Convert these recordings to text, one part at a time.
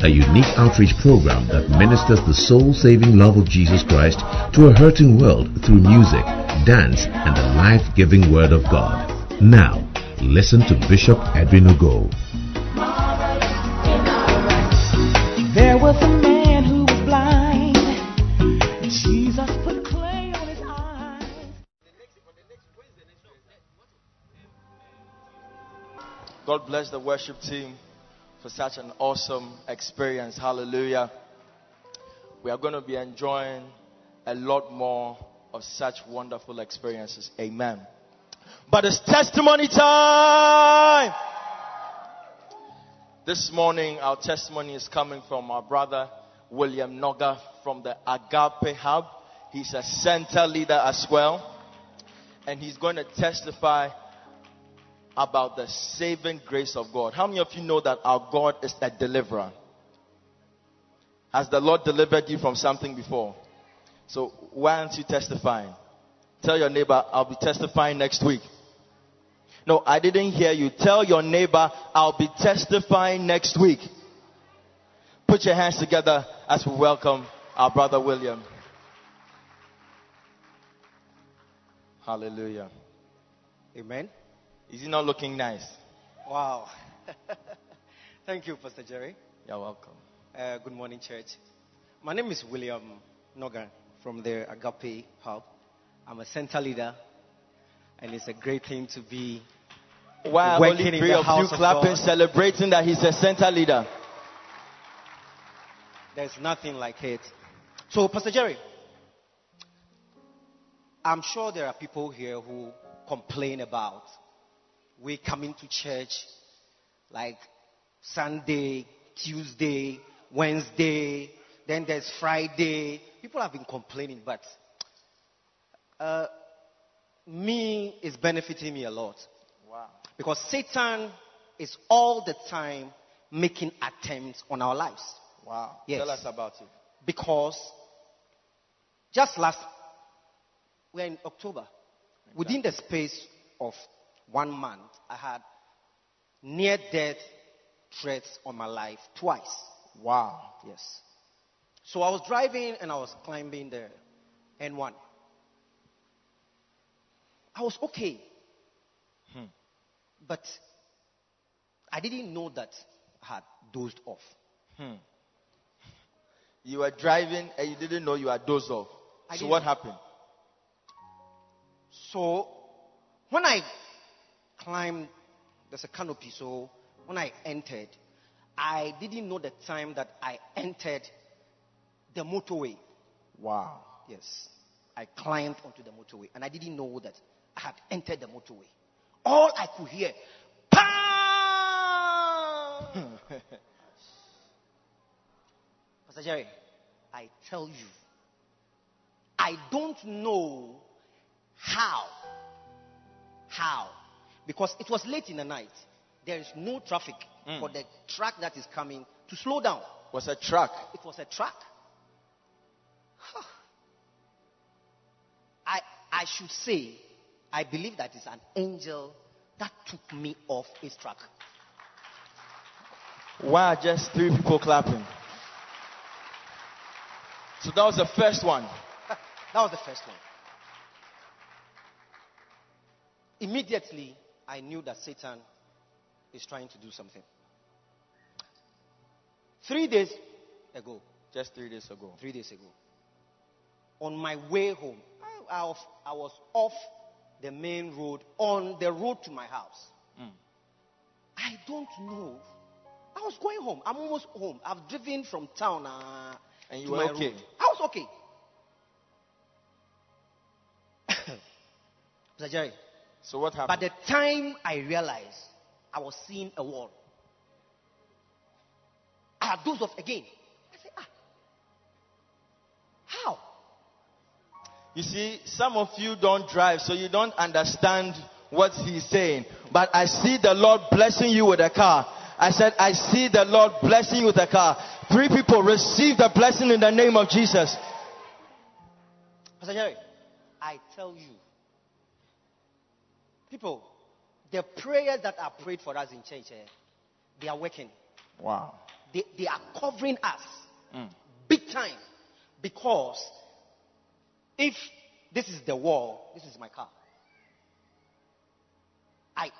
a unique outreach program that ministers the soul-saving love of Jesus Christ to a hurting world through music, dance, and the life-giving Word of God. Now, listen to Bishop Edwin Ogo. There was a man who was blind. Jesus put clay on his eyes. God bless the worship team for such an awesome experience. Hallelujah. We are going to be enjoying a lot more of such wonderful experiences. Amen. But it's testimony time. This morning, our testimony is coming from our brother William Noga from the Agape Hub. He's a center leader as well. And he's going to testify about the saving grace of God. How many of you know that our God is a deliverer? Has the Lord delivered you from something before? So why aren't you testifying? Tell your neighbor, I'll be testifying next week. No, I didn't hear you. Tell your neighbor, I'll be testifying next week. Put your hands together as we welcome our brother William. Hallelujah. Amen. Is he not looking nice? Wow. Thank you, Pastor Jerry. You're welcome. Uh, good morning, church. My name is William Nogan from the Agape Hub. I'm a center leader, and it's a great thing to be wow, Working in the of house you of clapping, God. celebrating that he's a center leader? There's nothing like it. So, Pastor Jerry, I'm sure there are people here who complain about we coming to church like Sunday, Tuesday, Wednesday, then there's Friday. People have been complaining, but uh, me is benefiting me a lot Wow. because Satan is all the time making attempts on our lives. Wow. Yes. Tell us about it. because just last we're in October. Within the space of one month, I had near death threats on my life twice. Wow. Yes. So I was driving and I was climbing the N1. I was okay. Hmm. But I didn't know that I had dozed off. Hmm. You were driving and you didn't know you had dozed off. I so what know. happened? So when I climbed, there's a canopy. So when I entered, I didn't know the time that I entered the motorway. Wow. Yes. I climbed onto the motorway and I didn't know that I had entered the motorway. All I could hear, "Pam!" Pastor Jerry, I tell you, I don't know how. How? Because it was late in the night. There is no traffic mm. for the truck that is coming to slow down. It Was a truck. It was a truck. I, I should say, I believe that it's an angel that took me off his truck. Why are just three people clapping? So that was the first one. That was the first one. Immediately, I knew that Satan is trying to do something. Three days ago, Just three days ago. three days ago, on my way home, I, I, was, off the main road on the road to my house. I don't know. I was going home. I'm almost home. I've driven from town. Uh, And you to were my okay? road. I was okay. Mr. Jerry, So what happened? by the time I realized I was seeing a wall, I had dozed off again. I said, ah, how? You see, some of you don't drive, so you don't understand what he's saying. But I see the Lord blessing you with a car. I said, I see the Lord blessing you with a car. Three people receive the blessing in the name of Jesus. Pastor Jerry, I tell you, people, the prayers that are prayed for us in church, eh, they are working. Wow. They, they are covering us Mm. big time because if this is the wall, this is my car. I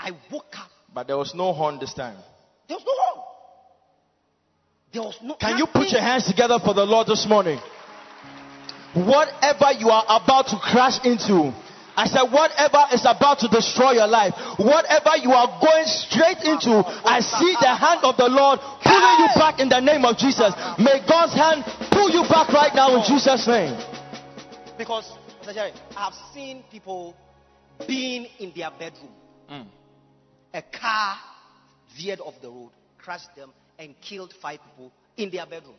I woke up. But there was no horn this time. There was no horn. There was no. Can you put your hands together for the Lord this morning? Whatever you are about to crash into, I said, whatever is about to destroy your life, whatever you are going straight into, I see the hand of the Lord pulling you back in the name of Jesus. May God's hand pull you back right now in Jesus' name. Because I have seen people being in their bedroom. Mm. A car veered off the road, crashed them, and killed five people in their bedroom.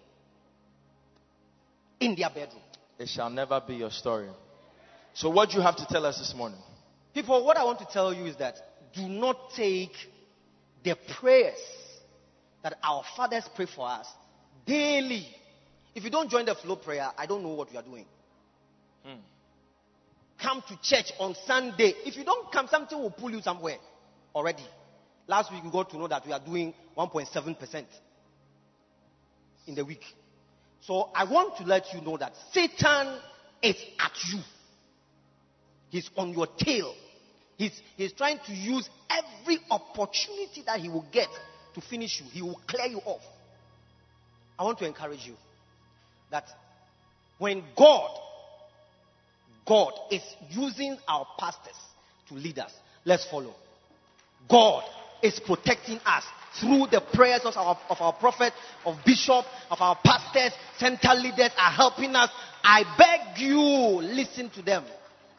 In their bedroom. It shall never be your story. So, what do you have to tell us this morning? People, what I want to tell you is that do not take the prayers that our fathers pray for us daily. If you don't join the flow prayer, I don't know what you are doing. Hmm. Come to church on Sunday. If you don't come, something will pull you somewhere already. Last week we got to know that we are doing 1.7% in the week. So I want to let you know that Satan is at you. He's on your tail. He's, he's trying to use every opportunity that he will get to finish you. He will clear you off. I want to encourage you that when God, God is using our pastors to lead us, let's follow. God is protecting us through the prayers of our, of our prophet, of bishop, of our pastors, center leaders are helping us. I beg you, listen to them,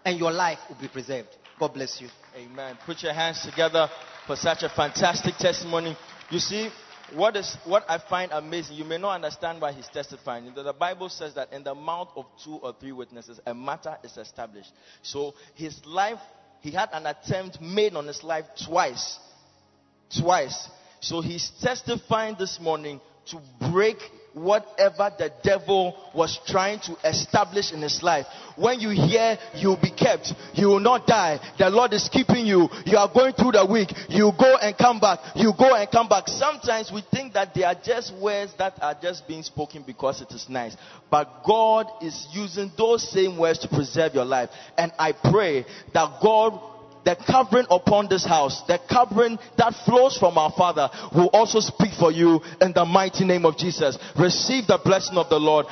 and your life will be preserved. God bless you. Amen. Put your hands together for such a fantastic testimony. You see, what is what I find amazing, you may not understand why he's testifying. The Bible says that in the mouth of two or three witnesses, a matter is established. So his life, he had an attempt made on his life twice. Twice. So he's testifying this morning to break whatever the devil was trying to establish in his life. When you hear you'll be kept, you will not die. The Lord is keeping you. You are going through the week. You go and come back. You go and come back. Sometimes we think that they are just words that are just being spoken because it is nice. But God is using those same words to preserve your life. And I pray that God the covering upon this house, the covering that flows from our Father, will also speak for you in the mighty name of Jesus. Receive the blessing of the Lord.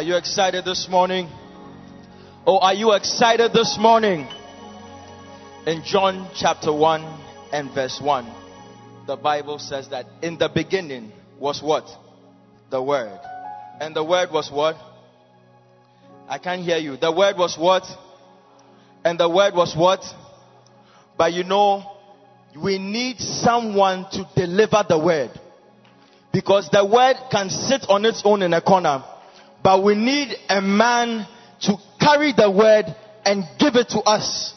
Are you excited this morning? Oh, are you excited this morning? In John chapter 1 and verse 1, the Bible says that in the beginning was what? The Word. And the Word was what? I can't hear you. The Word was what? And the Word was what? But you know, we need someone to deliver the Word. Because the word can sit on its own in a corner, but we need a man to carry the word and give it to us.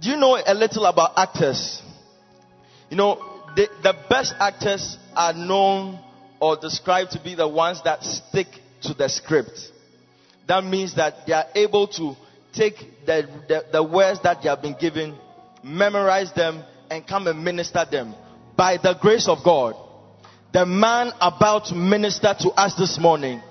Do you know a little about actors? You know, the, the best actors are known or described to be the ones that stick to the script. That means that they are able to take the, the, the words that they have been given, memorize them, and come and minister them by the grace of God the man about to minister to us this morning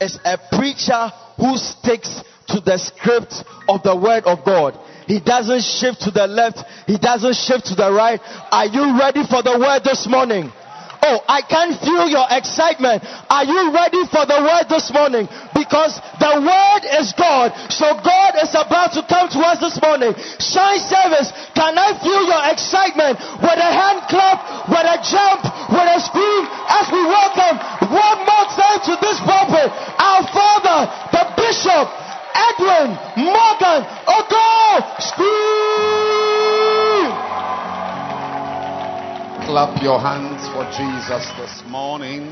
is a preacher who sticks to the script of the word of God. He doesn't shift to the left. He doesn't shift to the right. Are you ready for the word this morning? Oh, I can feel your excitement. Are you ready for the word this morning? Because the word is God. So God is about to come to us this morning. Shine service. Can I feel your excitement with a hand clap, with a jump, with a scream as we welcome one more time to this pulpit our Father, the Bishop, Edwin Morgan Ogo. Scream! Clap your hands for Jesus this morning.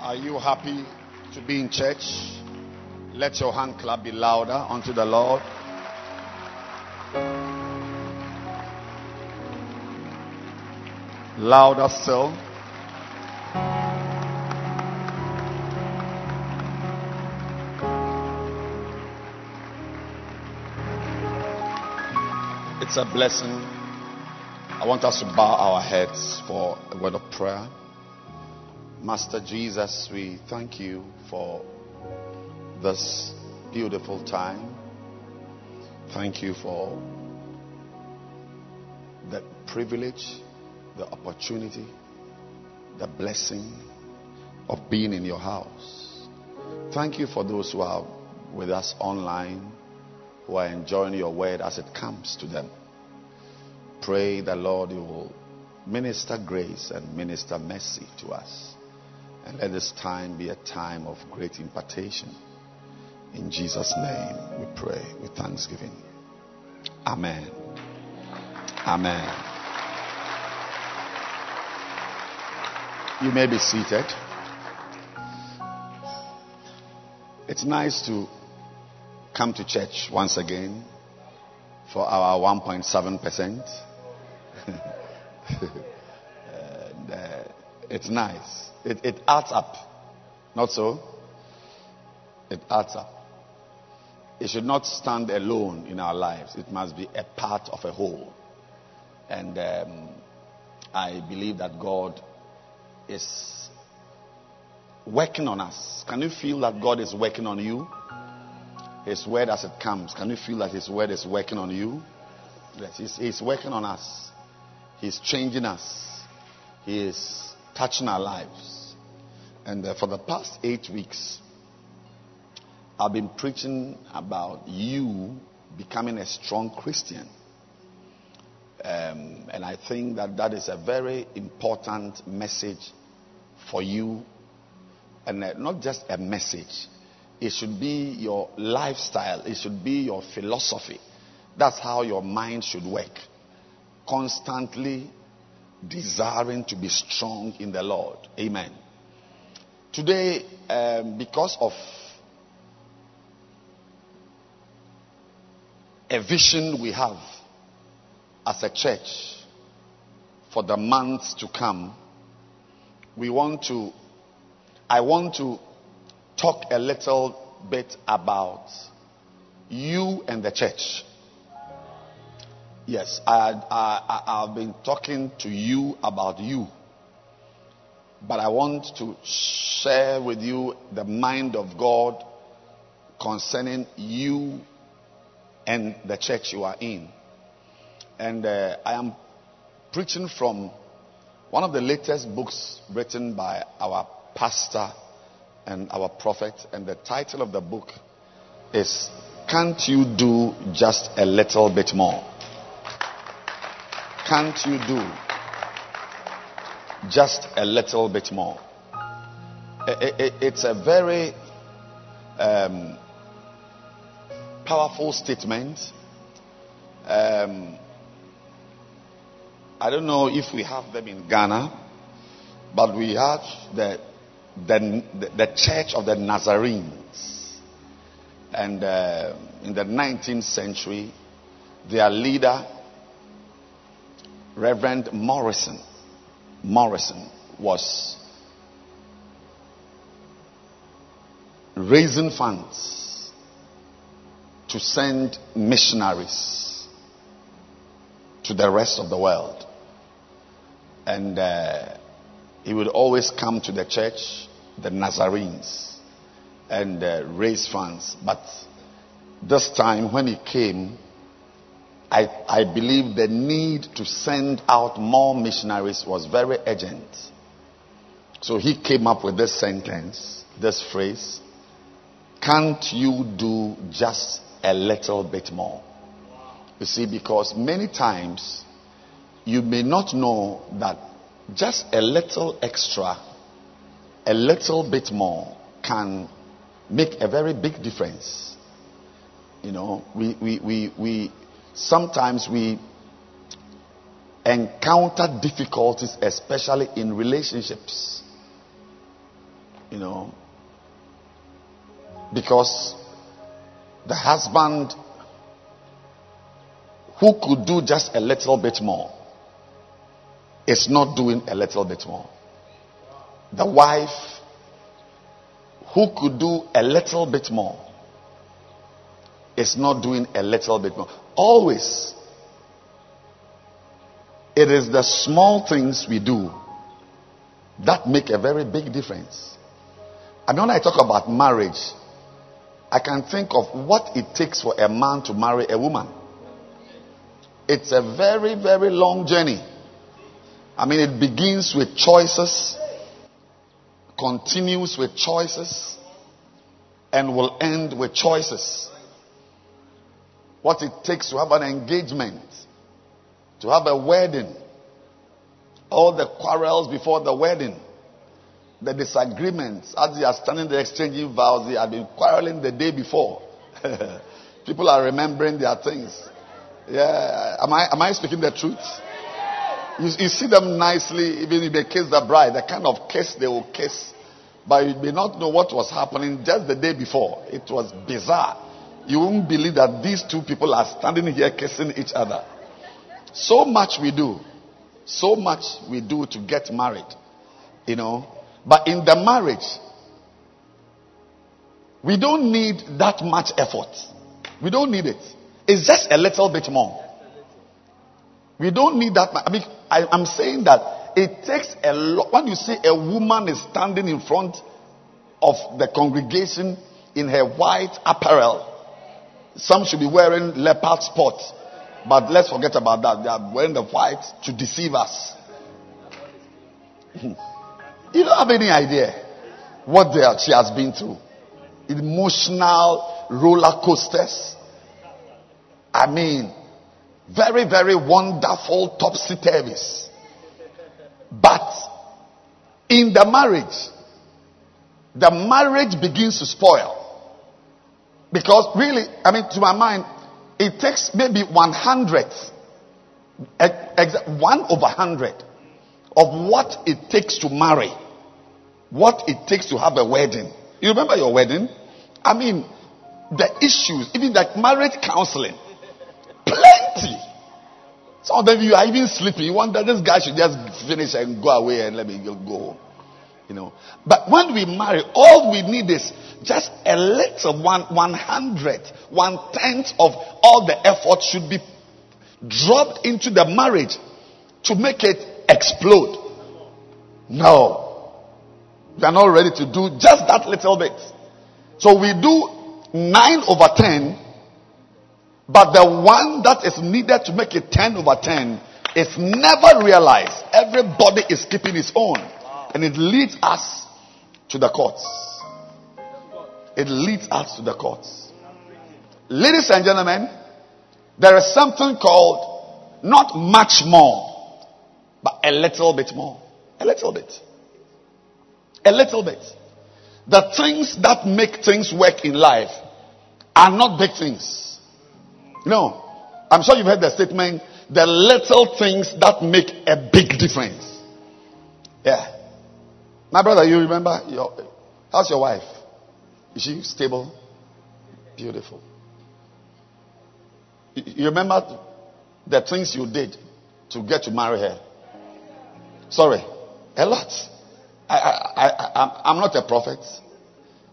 Are you happy to be in church? Let your hand clap be louder unto the Lord. Louder still. It's a blessing. I want us to bow our heads for a word of prayer. Master Jesus, we thank you for this beautiful time. Thank you for the privilege, the opportunity, the blessing of being in your house. Thank you for those who are with us online, who are enjoying your word as it comes to them. Pray that, Lord, you will minister grace and minister mercy to us. And let this time be a time of great impartation. In Jesus' name we pray with thanksgiving. Amen. Amen. You may be seated. It's nice to come to church once again for our 1.7%. and, uh, it's nice. It, it adds up. Not so? It adds up. It should not stand alone in our lives. It must be a part of a whole. And um, I believe that God is working on us. Can you feel that God is working on you? His word as it comes. Can you feel that His word is working on you? Yes, He's, he's working on us. He's changing us. He is touching our lives. And uh, for the past eight weeks, I've been preaching about you becoming a strong Christian. Um, and I think that that is a very important message for you. And uh, not just a message, it should be your lifestyle, it should be your philosophy. That's how your mind should work. Constantly desiring to be strong in the Lord. Amen. Today, um, because of a vision we have as a church for the months to come, we want to, I want to talk a little bit about you and the church. Yes, I, I've been talking to you about you. But I want to share with you the mind of God concerning you and the church you are in. And uh, I am preaching from one of the latest books written by our pastor and our prophet. And the title of the book is Can't You Do Just a Little Bit More? Can't you do just a little bit more? It's a very um, powerful statement. Um, I don't know if we have them in Ghana, but we have the the, the Church of the Nazarenes, and uh, in the 19th century, their leader, Reverend Morrison, Morrison was raising funds to send missionaries to the rest of the world. And uh, he would always come to the church, the Nazarenes, and uh, raise funds. But this time, when he came, I, I believe the need to send out more missionaries was very urgent. So he came up with this sentence, this phrase Can't you do just a little bit more? You see, because many times you may not know that just a little extra, a little bit more can make a very big difference. You know, we, we, we, we sometimes we encounter difficulties, especially in relationships. You know, because the husband who could do just a little bit more is not doing a little bit more. The wife who could do a little bit more is not doing a little bit more. Always, it is the small things we do that make a very big difference. And when I talk about marriage, I can think of what it takes for a man to marry a woman. It's a very, very long journey. I mean, it begins with choices, continues with choices, and will end with choices. What it takes to have an engagement, to have a wedding, all the quarrels before the wedding, the disagreements as they are standing there exchanging vows, they have been quarreling the day before. People are remembering their things. Yeah, am I am I speaking the truth? You, you see them nicely, even if they kiss the bride, the kind of kiss they will kiss. But you may not know what was happening just the day before. It was bizarre. You won't believe that these two people are standing here kissing each other. So much we do. So much we do to get married. You know. But in the marriage, we don't need that much effort. We don't need it. It's just a little bit more. We don't need that. I mean, I, am saying that it takes a lot. When you see a woman is standing in front of the congregation in her white apparel, some should be wearing leopard spots, but let's forget about that. They are wearing the white to deceive us. Hmm. you don't have any idea what they are, she has been through. Emotional roller coasters. I mean, very, very wonderful topsy turvies. But in the marriage, the marriage begins to spoil. Because really, I mean, to my mind, it takes maybe one hundredth, one over hundred of what it takes to marry, what it takes to have a wedding. You remember your wedding? I mean, the issues, even like marriage counseling, Plenty. Some of them you are even sleeping. You wonder this guy should just finish and go away and let me go. You know. But when we marry, all we need is just a little one one hundred, one tenth of all the effort should be dropped into the marriage to make it explode. No. We are not ready to do just that little bit. So we do nine over ten but the one that is needed to make it 10 over 10 is never realized. Everybody is keeping his own. And it leads us to the courts. It leads us to the courts. Ladies and gentlemen, there is something called not much more, but a little bit more. A little bit. A little bit. The things that make things work in life are not big things. No. I'm sure you've heard the statement the little things that make a big difference. Yeah. My brother, you remember your how's your wife? Is she stable? Beautiful. You remember the things you did to get to marry her? Sorry, a lot. I, I, I, I'm not a prophet.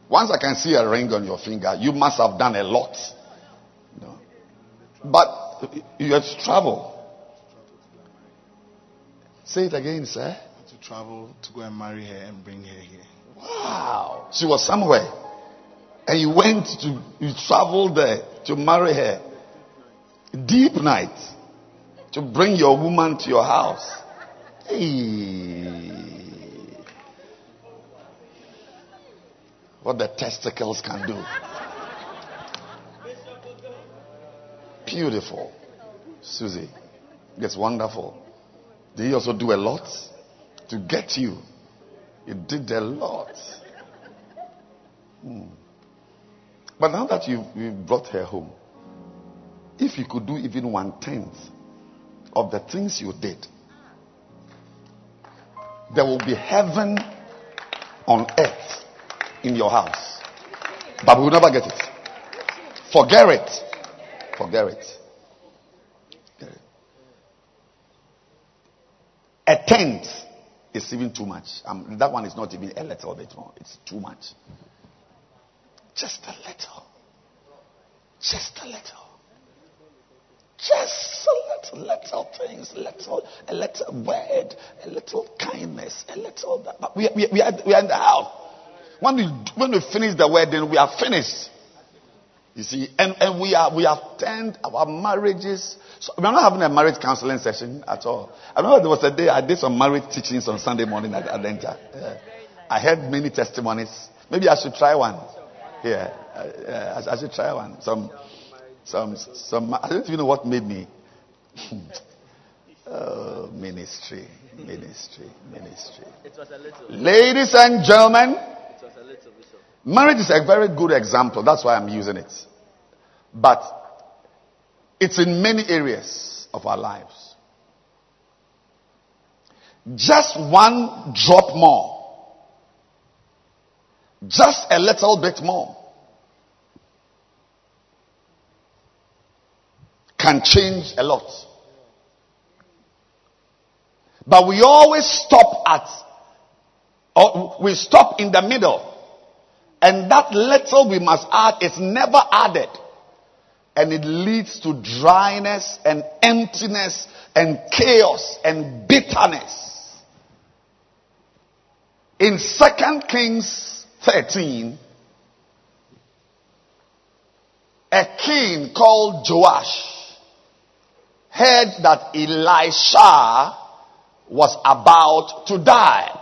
Once I can see a ring on your finger, you must have done a lot. No. But you have travel. Say it again, sir. Travel to go and marry her and bring her here. Wow. She was somewhere. And you went to, you traveled there to marry her. Deep night. To bring your woman to your house. Hey. What the testicles can do. Beautiful. Susie. It's wonderful. Did he also do a lot to get you? He did a lot. Hmm. But now that you've, you've brought her home, if you could do even one tenth of the things you did, there will be heaven on earth in your house. But we will never get it. Forget it. Forget it. Forget it. A tenth is even too much. Um, that one is not even a little bit more. It's too much. Just a little. Just a little. Just a little, little things, little, a little word, a little kindness, a little. That. But we, we, we, are, we are in the house. When we, when we finish the wedding, we are finished. You see, and, and we are we have turned our marriages. So we are not having a marriage counseling session at all. I remember there was a day I did some marriage teachings on Sunday morning at Adenta. Yeah. I heard many testimonies. Maybe I should try one. Yeah, uh, I, I should try one. Some, some, some. I don't even know what made me. oh, ministry, ministry, ministry. It was a little. Ladies and gentlemen, It was a little bishop. marriage is a very good example. That's why I'm using it. But it's in many areas of our lives. Just one drop more. Just a little bit more. Can change a lot. But we always stop at, or we stop in the middle. And that little we must add is never added. And it leads to dryness and emptiness and chaos and bitterness. In 2 Kings 13, a king called Joash heard that Elisha was about to die.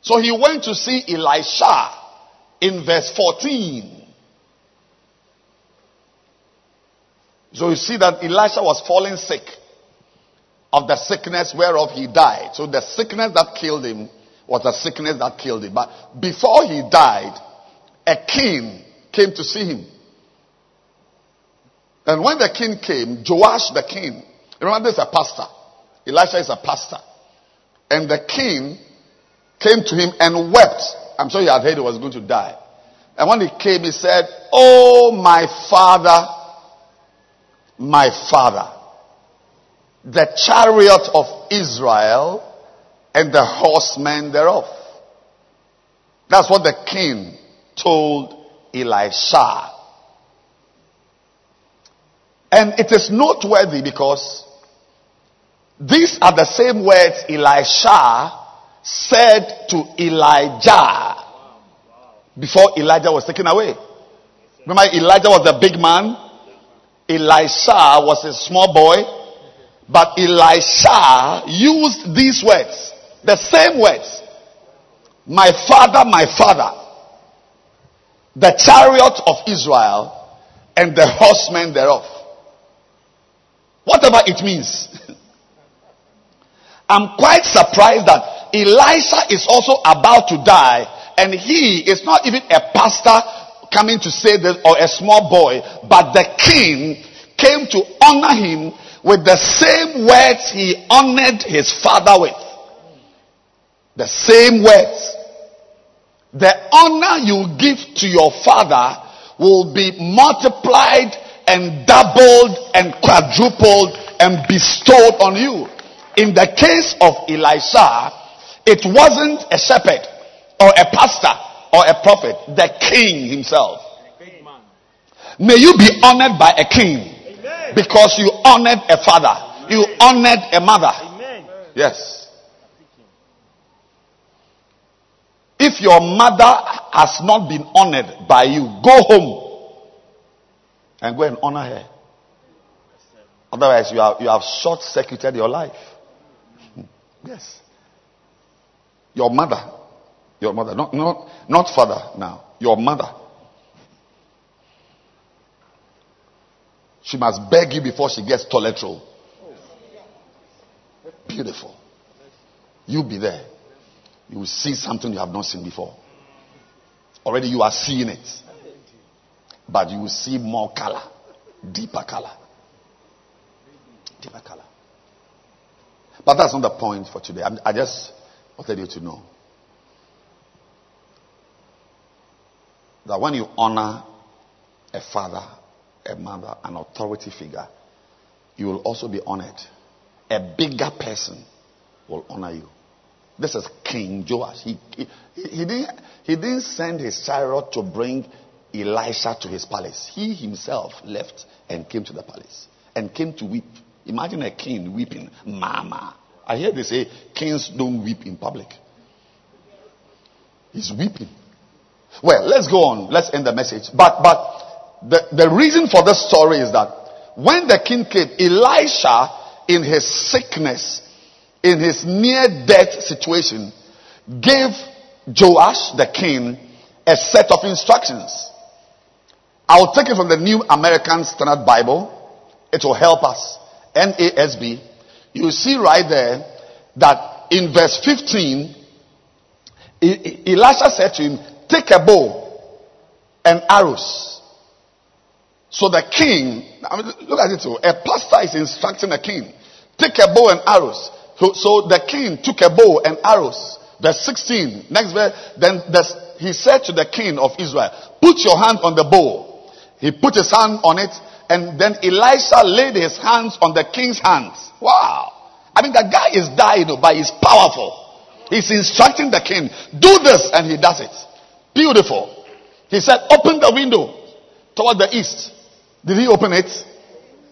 So he went to see Elisha in verse 14. So you see that Elisha was falling sick of the sickness whereof he died. So the sickness that killed him was the sickness that killed him. But before he died, a king came to see him. And when the king came, Joash the king, remember this is a pastor. Elisha is a pastor. And the king came to him and wept. I'm sure he had heard he was going to die. And when he came, he said, Oh, my father, my father, the chariot of Israel and the horsemen thereof. That's what the king told Elisha. And it is noteworthy because these are the same words Elisha said to Elijah before Elijah was taken away. Remember, Elijah was the big man, Elisha was a small boy, but Elisha used these words, the same words. My father, my father, the chariot of Israel and the horsemen thereof. Whatever it means. I'm quite surprised that Elisha is also about to die and he is not even a pastor coming to say this or a small boy, but the king came to honor him with the same words he honored his father with. The same words. The honor you give to your father will be multiplied and doubled and quadrupled and bestowed on you. In the case of Elisha, it wasn't a shepherd or a pastor or a prophet, the king himself. May you be honored by a king because you honored a father, you honored a mother. Yes. If your mother has not been honored by you, go home and go and honor her. Otherwise, you have, you have short circuited your life. Hmm. Yes. Your mother, your mother, not, not, not father now, your mother. She must beg you before she gets toilet roll. Beautiful. You'll be there. You will see something you have not seen before. Already you are seeing it. But you will see more color, deeper color. Deeper color. But that's not the point for today. I, I just wanted you to know that when you honor a father, a mother, an authority figure, you will also be honored. A bigger person will honor you. This is King Joash. He, he, he, didn't, he didn't send his chariot to bring Elisha to his palace. He himself left and came to the palace and came to weep. Imagine a king weeping. Mama. I hear they say kings don't weep in public. He's weeping. Well, let's go on. Let's end the message. But but the, the reason for this story is that when the king came, Elisha, in his sickness, in his near death situation, gave Joash the king a set of instructions. I'll take it from the New American Standard Bible. It will help us. NASB. You see right there that in verse 15, Elisha said to him, Take a bow and arrows. So the king, I mean, look at it. Too. A pastor is instructing a king, Take a bow and arrows. So, so the king took a bow and arrows. Verse 16. Next verse. Then he said to the king of Israel, Put your hand on the bow. He put his hand on it, and then Elisha laid his hands on the king's hands. Wow. I mean, the guy is dying, oh, but he's powerful. He's instructing the king, do this, and he does it. Beautiful. He said, open the window toward the east. Did he open it?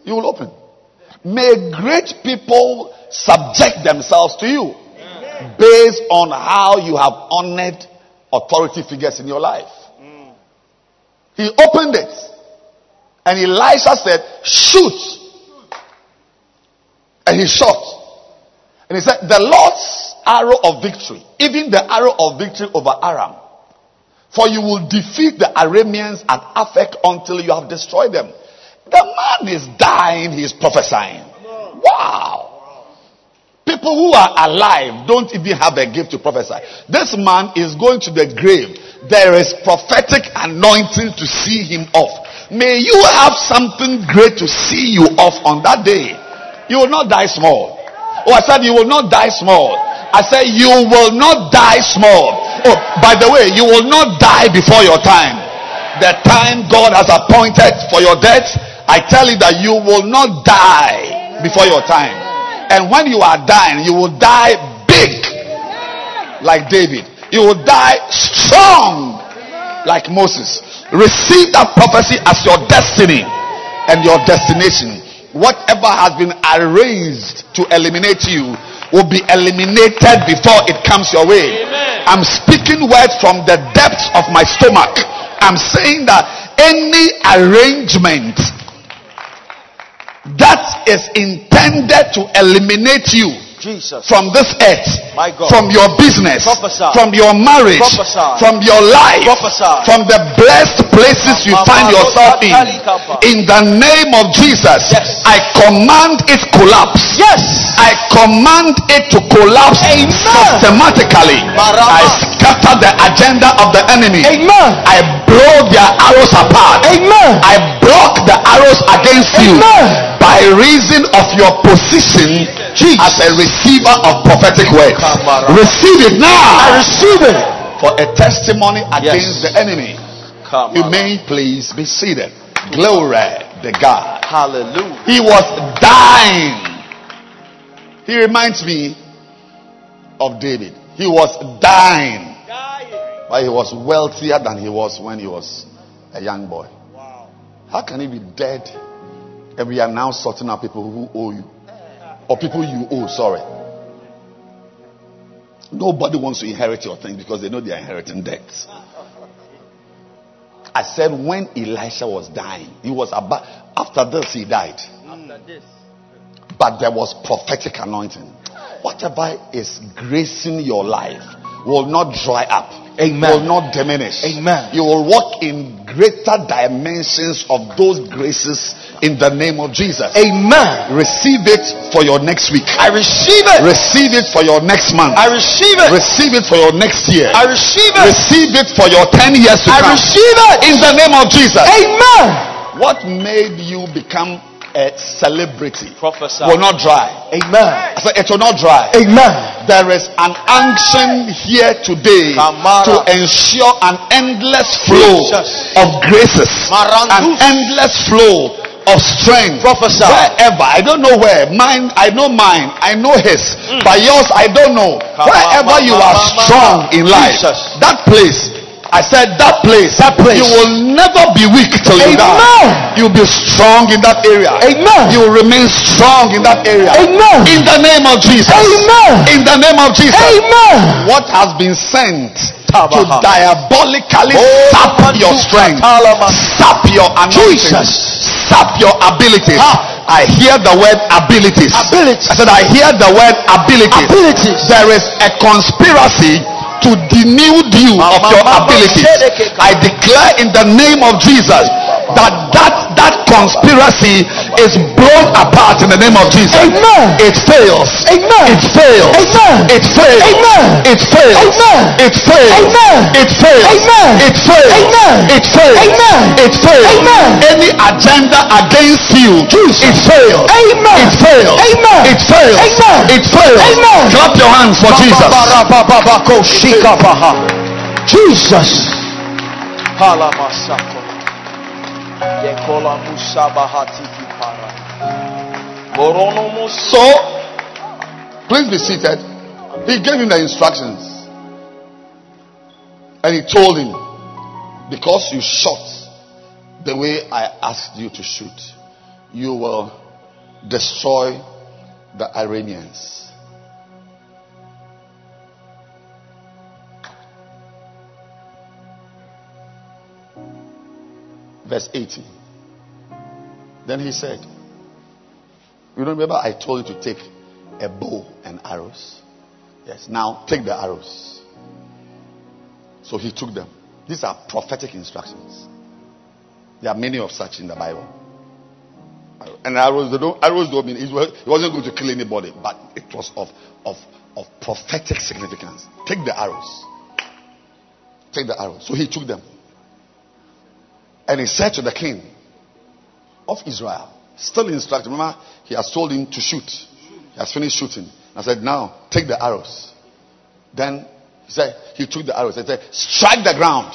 You will open. May great people subject themselves to you based on how you have honored authority figures in your life. He opened it. And Elisha said, shoot. And he shot. And he said, the Lord's arrow of victory, even the arrow of victory over Aram. For you will defeat the Arameans at Aphek until you have destroyed them. The man is dying, he is prophesying. Wow. People who are alive don't even have a gift to prophesy. This man is going to the grave. There is prophetic anointing to see him off. May you have something great to see you off on that day. You will not die small. Oh, I said you will not die small. I said you will not die small. Oh, by the way, you will not die before your time. The time God has appointed for your death, I tell you that you will not die before your time. And when you are dying, you will die big, like David. You will die strong, like Moses. Receive that prophecy as your destiny and your destination. Whatever has been arranged to eliminate you will be eliminated before it comes your way. Amen. I'm speaking words from the depths of my stomach. I'm saying that any arrangement that is intended to eliminate you Jesus. from this earth, from your business, Prophesy. from your marriage, Prophesy. from your life, Prophesy. from the blessed places you find yourself in. In the name of Jesus, Yes. I command it collapse. Yes. I command it to collapse Amen. systematically. Marama. I scatter the agenda of the enemy. Amen. I blow their arrows apart. Amen. I block the arrows against you Amen. by reason of your position as a receiver of prophetic words. Receive it now I receive it. for a testimony against Yes. the enemy. Come You may please be seated. Glory to God. Hallelujah. He was dying. He reminds me of David. He was dying. But he was wealthier than he was when he was a young boy. Wow. How can he be dead and we are now sorting out people who owe you? Or people you owe, sorry. Nobody wants to inherit your thing because they know they are inheriting debts. I said when Elisha was dying, he was about after this he died. After this. but there was prophetic anointing. Whatever is gracing your life will not dry up. Amen. Will not diminish. Amen. You will walk in greater dimensions of those graces in the name of Jesus. Amen. Receive it for your next week. I receive it. Receive it for your next month. I receive it. Receive it for your next year. I receive it. Receive it for your 10 years to I come. receive it. In the name of Jesus. Amen. What made you become a celebrity Prophesy. will not dry. Amen. I said it will not dry. Amen. There is an unction here today Kamara. to ensure an endless flow Jesus. of graces, Marandus. an endless flow of strength. Prophesy. Wherever, I don't know where. Mine, I know mine. I know his. Mm. But yours, I don't know. Kama, Wherever you mama, are mama, strong in life, Jesus. that place. I said that place. That place. You will never be weak till you Amen. die. You'll be strong in that area. Amen. You will remain strong in that area. Amen. In the name of Jesus. Amen. In the name of Jesus. Amen. What has been sent to diabolically Oh, sap your strength, sap your anointing, Jesus. sap your abilities. Ah. I hear the word abilities. Abilities. I said, I hear the word abilities. Abilities. There is a conspiracy to denude you of your abilities. I declare in the name of Jesus that that that conspiracy is blown apart in the name of Jesus. Amen. It fails. Amen. It fails. Amen. It fails. Amen. It fails. Amen. It fails. Amen. It fails. Amen. It fails. Amen. It fails. Amen. It fails. Amen. Any agenda against you, Jesus. it fails. Amen. It fails. Amen. It fails. Amen. It fails. Amen. Clap your hands for Jesus. Jesus. Halamasako. Dekola musabahati kipara. So, please be seated. He gave him the instructions. And he told him, because you shot the way I asked you to shoot, you will destroy the Arameans. Verse 18. Then he said, You don't remember I told you to take a bow and arrows? Yes. Now take the arrows. So he took them. These are prophetic instructions. There are many of such in the Bible. And arrows, they don't, arrows don't mean, he wasn't going to kill anybody, but it was of, of, of prophetic significance. Take the arrows. Take the arrows. So he took them. And he said to the king of Israel, still instructed, remember, he has told him to shoot. He has finished shooting. I said, now take the arrows. Then he said, he took the arrows. He said, strike the ground.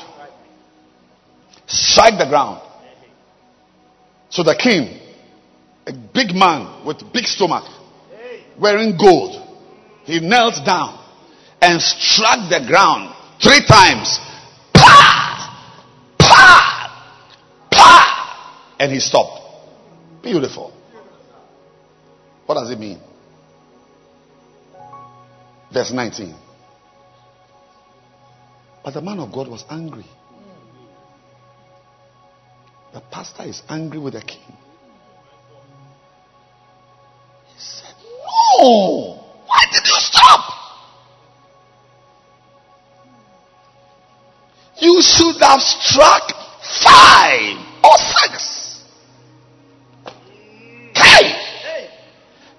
Strike the ground. So the king, a big man with big stomach, wearing gold, he knelt down and struck the ground three times. And he stopped. Beautiful. What does it mean? Verse 19. But the man of God was angry. The pastor is angry with the king. He said, No! Why did you stop? You should have struck five or six.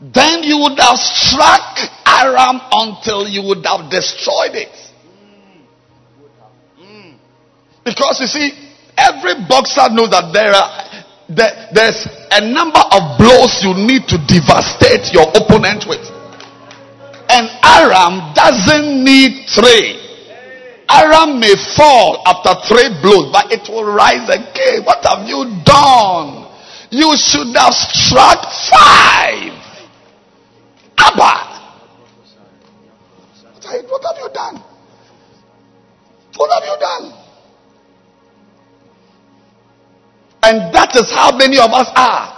Then you would have struck Aram until you would have destroyed it. Because you see, every boxer knows that there are there, there's a number of blows you need to devastate your opponent with. And Aram doesn't need three. Aram may fall after three blows, but it will rise again. What have you done? You should have struck five. Abba. What have- you done? What have you done? And that is how many of us are.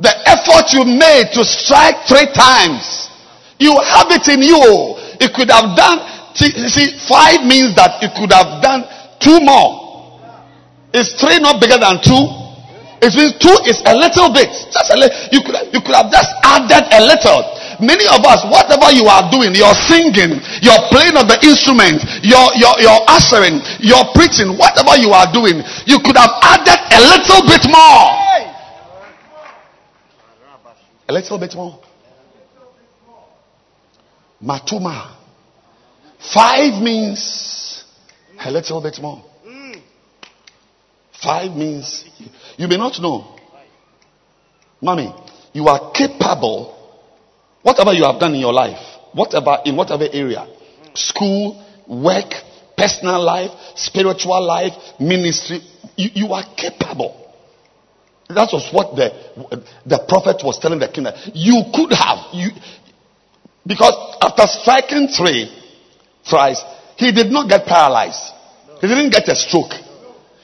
The effort you made to strike three times, you have it in you. It could have done, see, you see, five means that you could have done two more. Is three not bigger than two? It means two is a little bit. Just a little. You could, you could have just added a little. Many of us, whatever you are doing, you're singing, you're playing on the instrument, you're, you're, you're ushering, you're preaching, whatever you are doing, you could have added a little bit more. A little bit more. Matuma. Five means a little bit more. Five means you may not know. Mommy, you are capable, whatever you have done in your life, whatever, in whatever area, school, work, personal life, spiritual life, ministry, you, you are capable. That was what the, the prophet was telling the king that you could have. You, because after striking three thrice, he did not get paralyzed. He didn't get a stroke.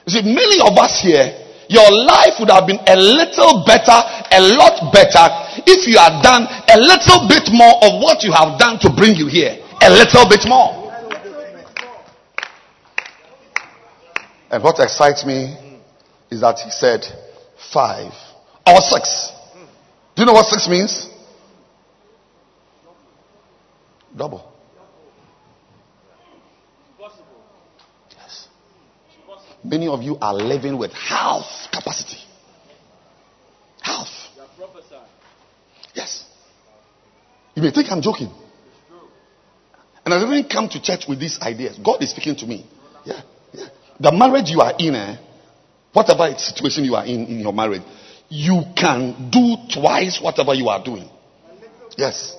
You see, many of us here, your life would have been a little better, a lot better, if you had done a little bit more of what you have done to bring you here. A little bit more. And what excites me is that he said five or six. Do you know what six means? Double. Many of you are living with half capacity. Half. Yes. You may think I'm joking. And I didn't come to church with these ideas. God is speaking to me. Yeah. yeah. The marriage you are in, eh, whatever situation you are in in your marriage, you can do twice whatever you are doing. Yes.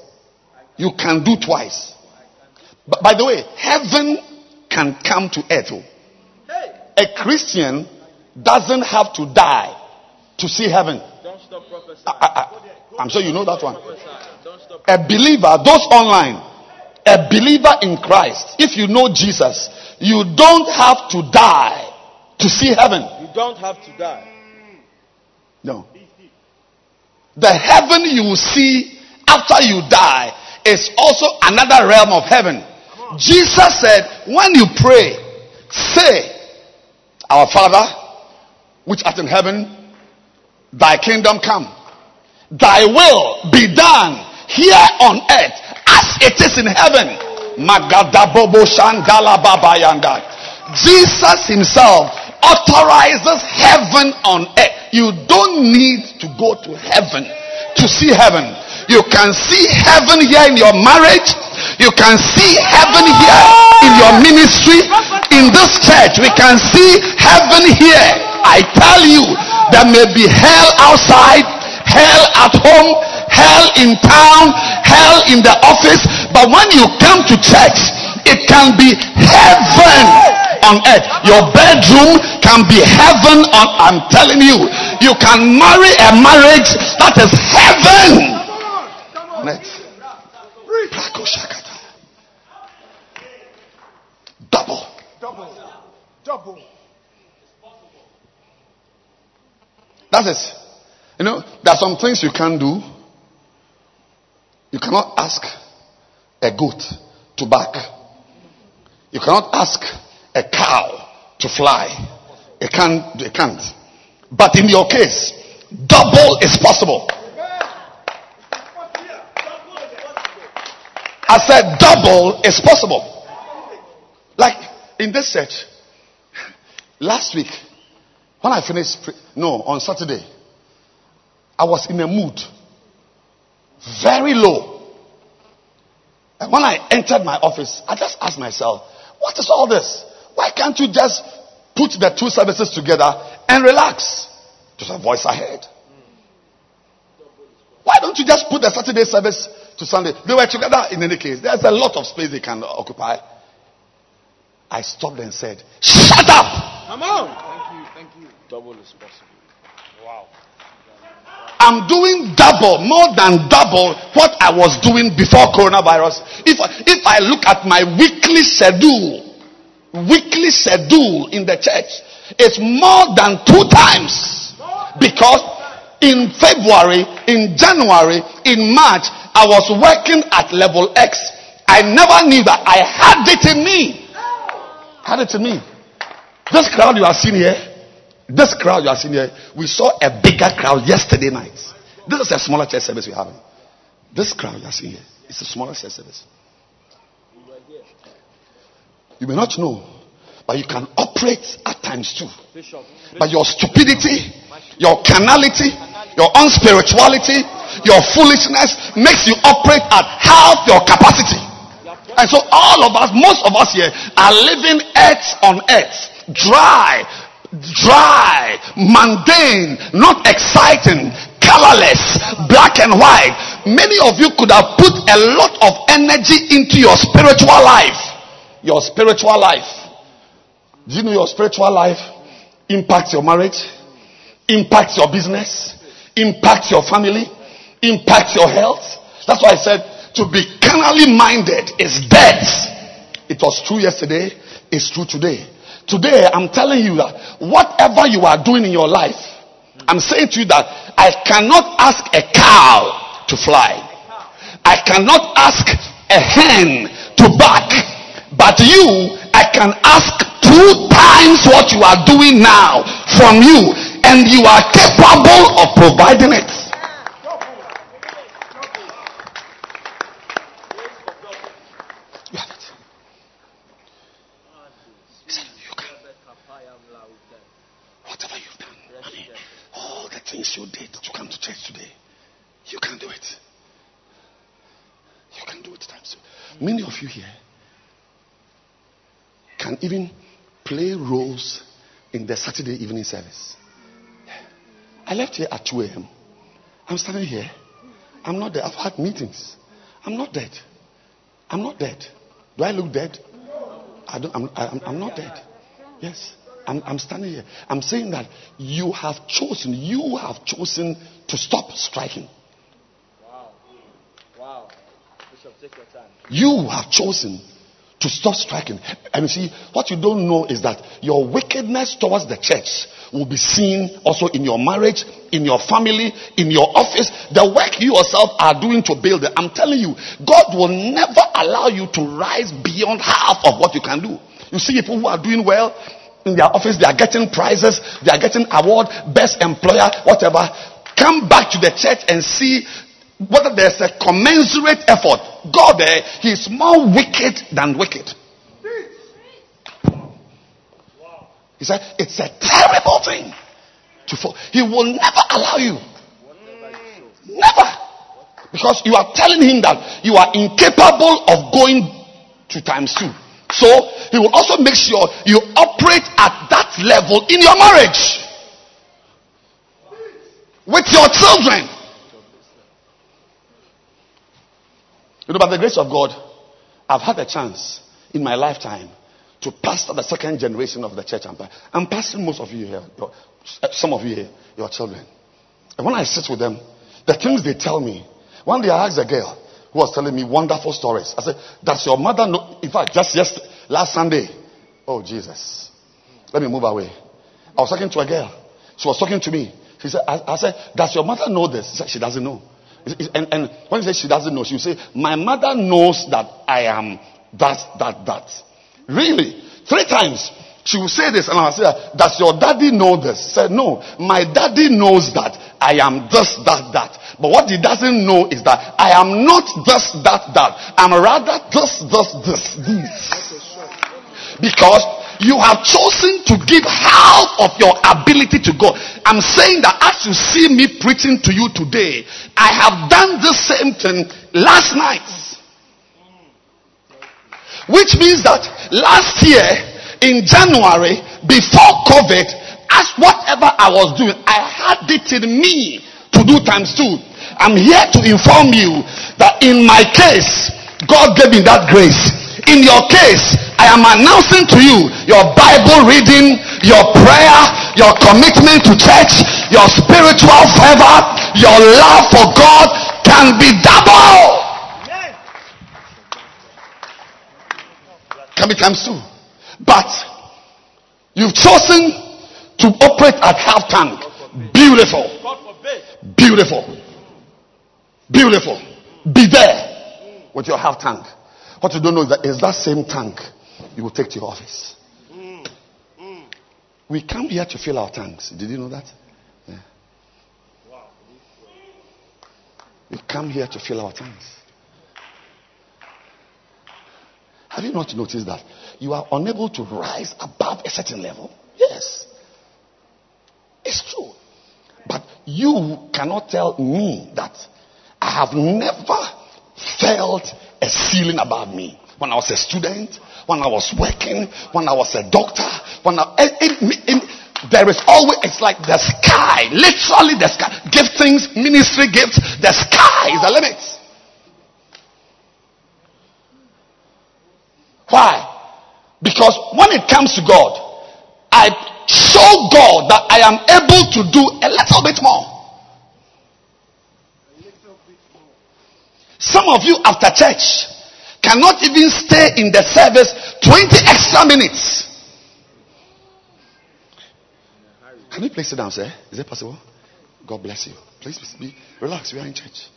You can do twice. But by the way, heaven can come to earth. A Christian doesn't have to die to see heaven. Don't stop prophesying. I, I'm sure you know that one. Prophesy. Don't stop. A believer, those online, a believer in Christ, if you know Jesus, you don't have to die to see heaven. You don't have to die. No. The heaven you will see after you die is also another realm of heaven. Jesus said, when you pray, say, Our Father, which art in heaven, thy kingdom come. Thy will be done here on earth as it is in heaven. Jesus himself authorizes heaven on earth. You don't need to go to heaven to see heaven. You can see heaven here in your marriage. You can see heaven here in your ministry. In this church, we can see heaven here. I tell you, there may be hell outside, hell at home, hell in town, hell in the office. But when you come to church, it can be heaven on earth. Your bedroom can be heaven on I'm telling you. You can marry a marriage that is heaven. Earth. Double. Double. Double. That is, you know, there are some things you can't do. You cannot ask a goat to bark. You cannot ask a cow to fly. It can't. It can't. But in your case, double is possible. I said double is possible. Like in this church, last week, when I finished, pre- no, on Saturday, I was in a mood, very low. And when I entered my office, I just asked myself, what is all this? Why can't you just put the two services together and relax? There's a voice I heard. Why don't you just put the Saturday service to Sunday? They were together in any case. There's a lot of space they can occupy. I stopped and said, Shut up! Come on. Thank you. Thank you. Double is possible. Wow. I'm doing double, more than double what I was doing before coronavirus. If, if I look at my weekly schedule, weekly schedule in the church, it's more than two times. Because in February, in January, in March, I was working at level X. I never knew that I had it in me. Had it in me. This crowd you are seeing here, This crowd you are seeing here, we saw a bigger crowd yesterday night. This is a smaller church service we're having. This crowd you are seeing here is a smaller church service. You may not know, but you can operate at times too. But your stupidity, your carnality, your unspirituality, your foolishness makes you operate at half your capacity. And so all of us, most of us here are living earth on earth, dry, dry, mundane, not exciting, colorless, black and white. Many of you could have put a lot of energy into your spiritual life. Your spiritual life. Do you know your spiritual life impacts your marriage, impacts your business, impacts your family, impact your health? That's why I said to be carnally minded is death. It was true yesterday, it's true today. Today, I'm telling you that whatever you are doing in your life, I'm saying to you that I cannot ask a cow to fly. I cannot ask a hen to bark. But you, I can ask two times what you are doing now from you, and you are capable of providing it. You have it. You can. Whatever you've done, honey, all the things you did to come to church today, you can do it. You can do it times. Many of you here can even play roles in the Saturday evening service. I left here at 2 a.m. I'm standing here. I'm not dead. I've had meetings. I'm not dead. I'm not dead. Do I look dead? I don't, I'm, I'm, I'm not dead. Yes. I'm, I'm standing here. I'm saying that you have chosen, you have chosen to stop striking. Wow. Wow. Bishop, take your time. You have chosen to stop striking. And you see, what you don't know is that your wickedness towards the church will be seen also in your marriage, in your family, in your office. The work you yourself are doing to build it. I'm telling you, God will never allow you to rise beyond half of what you can do. You see people who are doing well in their office, they are getting prizes, they are getting award, best employer, whatever. Come back to the church and see whether there's a commensurate effort. God, eh, He is more wicked than wicked. He said, It's a terrible thing to fall. He will never allow you. Never. Because you are telling him that you are incapable of going to times two. So he will also make sure you operate at that level in your marriage. With your children. You know, by the grace of God, I've had a chance in my lifetime to pastor the second generation of the church empire. I'm pastoring most of you here, your, some of you here, your children. And when I sit with them, the things they tell me. One day I asked a girl who was telling me wonderful stories. I said, Does your mother know? In fact, just yesterday, last Sunday. Oh, Jesus. Let me move away. I was talking to a girl. She was talking to me. She said, I, I said, Does your mother know this? She said, She doesn't know. And, and when she says she doesn't know, she will say, My mother knows that I am that, that, that. Really? Three times. She will say this, and I'll say, Does your daddy know this? Said, No. My daddy knows that I am this, that, that. But what he doesn't know is that I am not this, that, that. I'm rather this, this, this, this. Because you have chosen to give half of your ability to God. I'm saying that as you see me preaching to you today, I have done the same thing last night. Which means that last year in January, before COVID, as whatever I was doing, I had it in me to do times two. I'm here to inform you that in my case, God gave me that grace. In your case, I am announcing to you your Bible reading, your prayer, your commitment to church, your spiritual fervor, your love for God can be double. Can be times two. But you've chosen to operate at half tank. Beautiful. Beautiful. Beautiful. Be there with your half tank. What you don't know is that is that same tank you will take to your office. We come here to fill our tanks. Did you know that? Yeah. We come here to fill our tanks. Have you not noticed that you are unable to rise above a certain level? Yes. It's true. But you cannot tell me that I have never felt a ceiling above me. When I was a student, when I was working, when I was a doctor, when I, in, in, there is always, it's like the sky, literally the sky. Giftings, ministry gifts, the sky is the limit. Why? Because when it comes to God, I show God that I am able to do a little bit more. Some of you after church cannot even stay in the service 20 extra minutes. Can you please sit down, sir? Is it possible? God bless you. Please be relax. We are in church.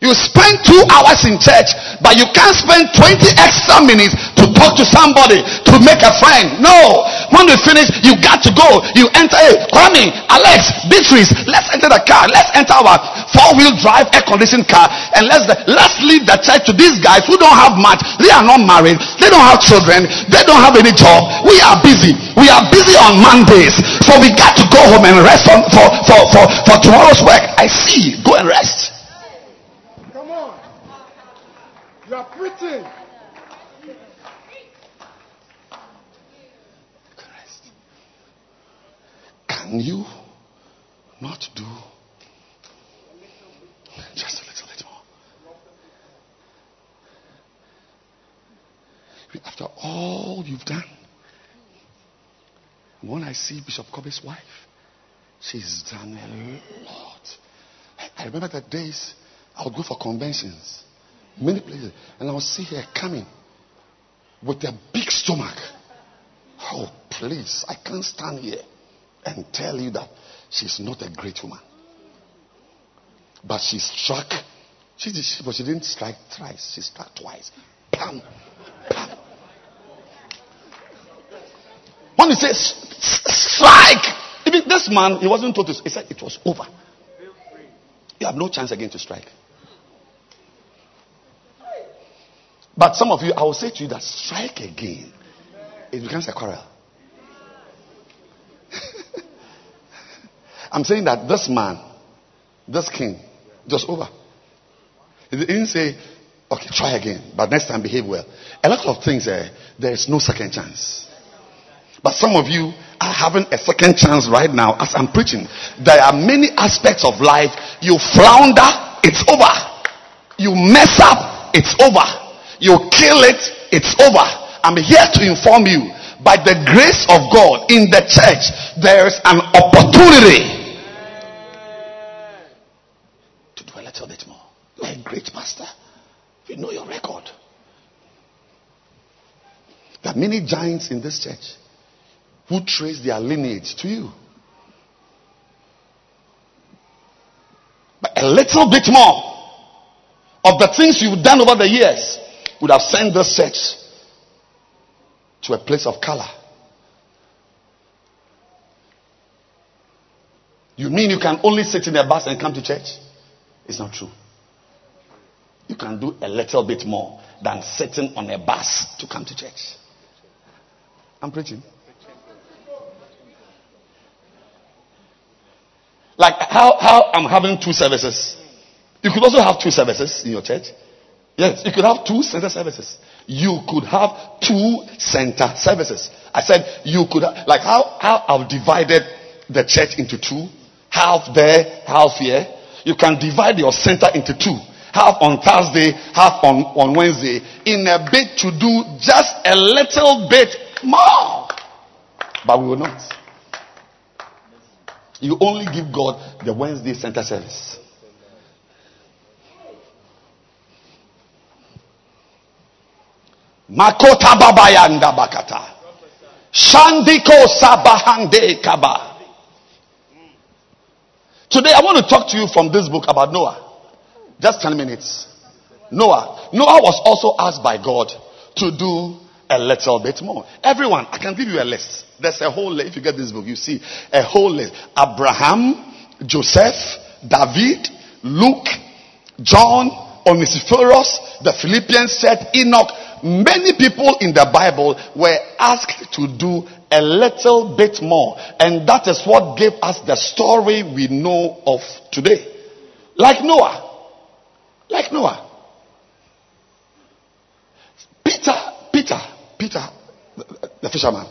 You spend two hours in church, but you can't spend 20 extra minutes talk to somebody, to make a friend. No. When we finish, you got to go. You enter, hey, Kwame, Alex, Beatrice, let's enter the car. Let's enter our four-wheel drive air-conditioned car and let's, let's leave the church to these guys who don't have much. They are not married. They don't have children. They don't have any job. We are busy. We are busy on Mondays. So we got to go home and rest on, for, for, for, for tomorrow's work. I see. Go and rest. Come on. You are preaching. Can you not do just a little bit more? After all you've done, when I see Bishop Kobe's wife, she's done a lot. I remember the days I would go for conventions many places. And I would see her coming with a big stomach. Oh, please, I can't stand here and tell you that she's not a great woman. But she struck, she, she, but she didn't strike thrice, she struck twice. Pam, pam. When he says strike, even this man, he wasn't told to, he said it was over. You have no chance again to strike. But some of you, I will say to you that strike again, it becomes a quarrel. I'm saying that this man, this king, just over. He didn't say, okay, try again, but next time behave well. A lot of things, uh, there is no second chance. But some of you are having a second chance right now as I'm preaching. There are many aspects of life. You flounder, it's over. You mess up, it's over you kill it, it's over. I'm here to inform you by the grace of God in the church, there's an opportunity to do a little a great master. You know your record. There are many giants in this church who trace their lineage to you. But a little bit more of the things you've done over the years would have sent this church to a place of color. You mean you can only sit in a bus and come to church? It's not true. You can do a little bit more than sitting on a bus to come to church. I'm preaching. Like how, how I'm having two services. You could also have two services in your church. Yes, you could have two center services. You could have two center services. I said you could have, like how, how I've divided the church into two. Half there, half here. You can divide your center into two. Half on Thursday, half on, on Wednesday. In a bit to do just a little bit more. But we will not. You only give God the Wednesday center service. Makota babayanda bakata. Shandiko sabahande kaba. Today I want to talk to you from this book about Noah. Just 10 minutes. Noah. Noah was also asked by God to do a little bit more. Everyone, I can give you a list. There's a whole list. If you get this book, you see a whole list. Abraham, Joseph, David, Luke, John, Onesiphorus, the Philippians said Enoch. Many people in the Bible were asked to do a little bit more. And that is what gave us the story we know of today. Like Noah. Like Noah. Peter, Peter, Peter, the fisherman.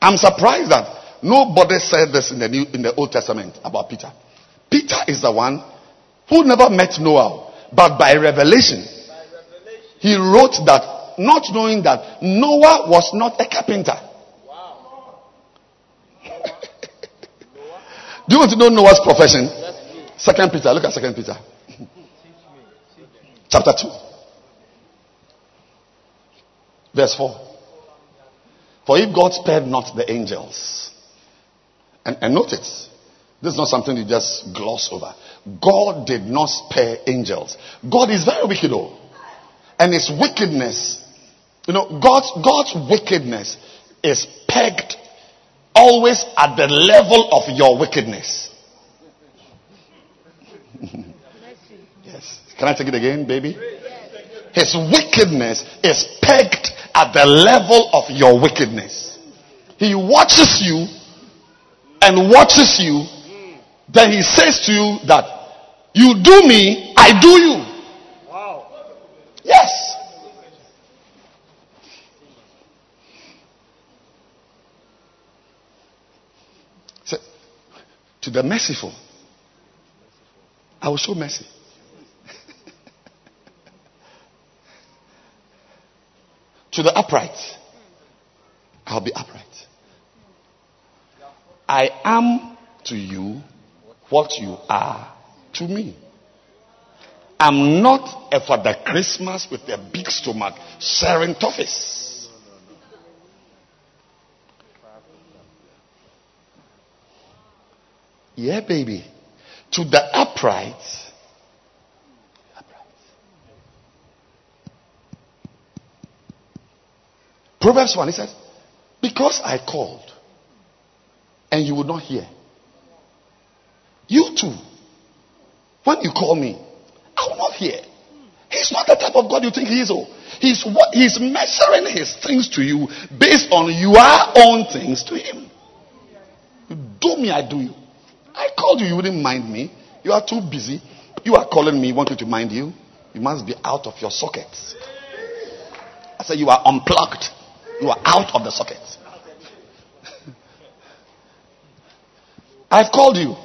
I'm surprised that nobody said this in the New, in the Old Testament about Peter. Peter is the one who never met Noah, but by revelation, he wrote that not knowing that Noah was not a carpenter. Do you want to know Noah's profession? Second Peter, look at Second Peter, chapter two, verse four. For if God spared not the angels, and, and notice, this is not something you just gloss over. God did not spare angels. God is very wicked, though. And his wickedness, you know, God's, God's wickedness is pegged always at the level of your wickedness. Can I take it again, baby? His wickedness is pegged at the level of your wickedness. He watches you and watches you. Then he says to you that you do me, I do you. Wow. Yes. So, to the merciful, I will show mercy. To the upright, I'll be upright. I am to you what you are to me. I'm not a Father Christmas with a big stomach sharing toffees. Yeah, baby. To the upright, upright. Proverbs 1, he says, Because I called and you would not hear. You too, when you call me, I will not hear. He's not the type of God you think he is. Oh. He's what he's measuring his things to you based on your own things to him. You do me, I do you. I called you, you wouldn't mind me. You are too busy. You are calling me, want to mind you. You must be out of your sockets. I said you are unplugged. You are out of the socket. I've called you.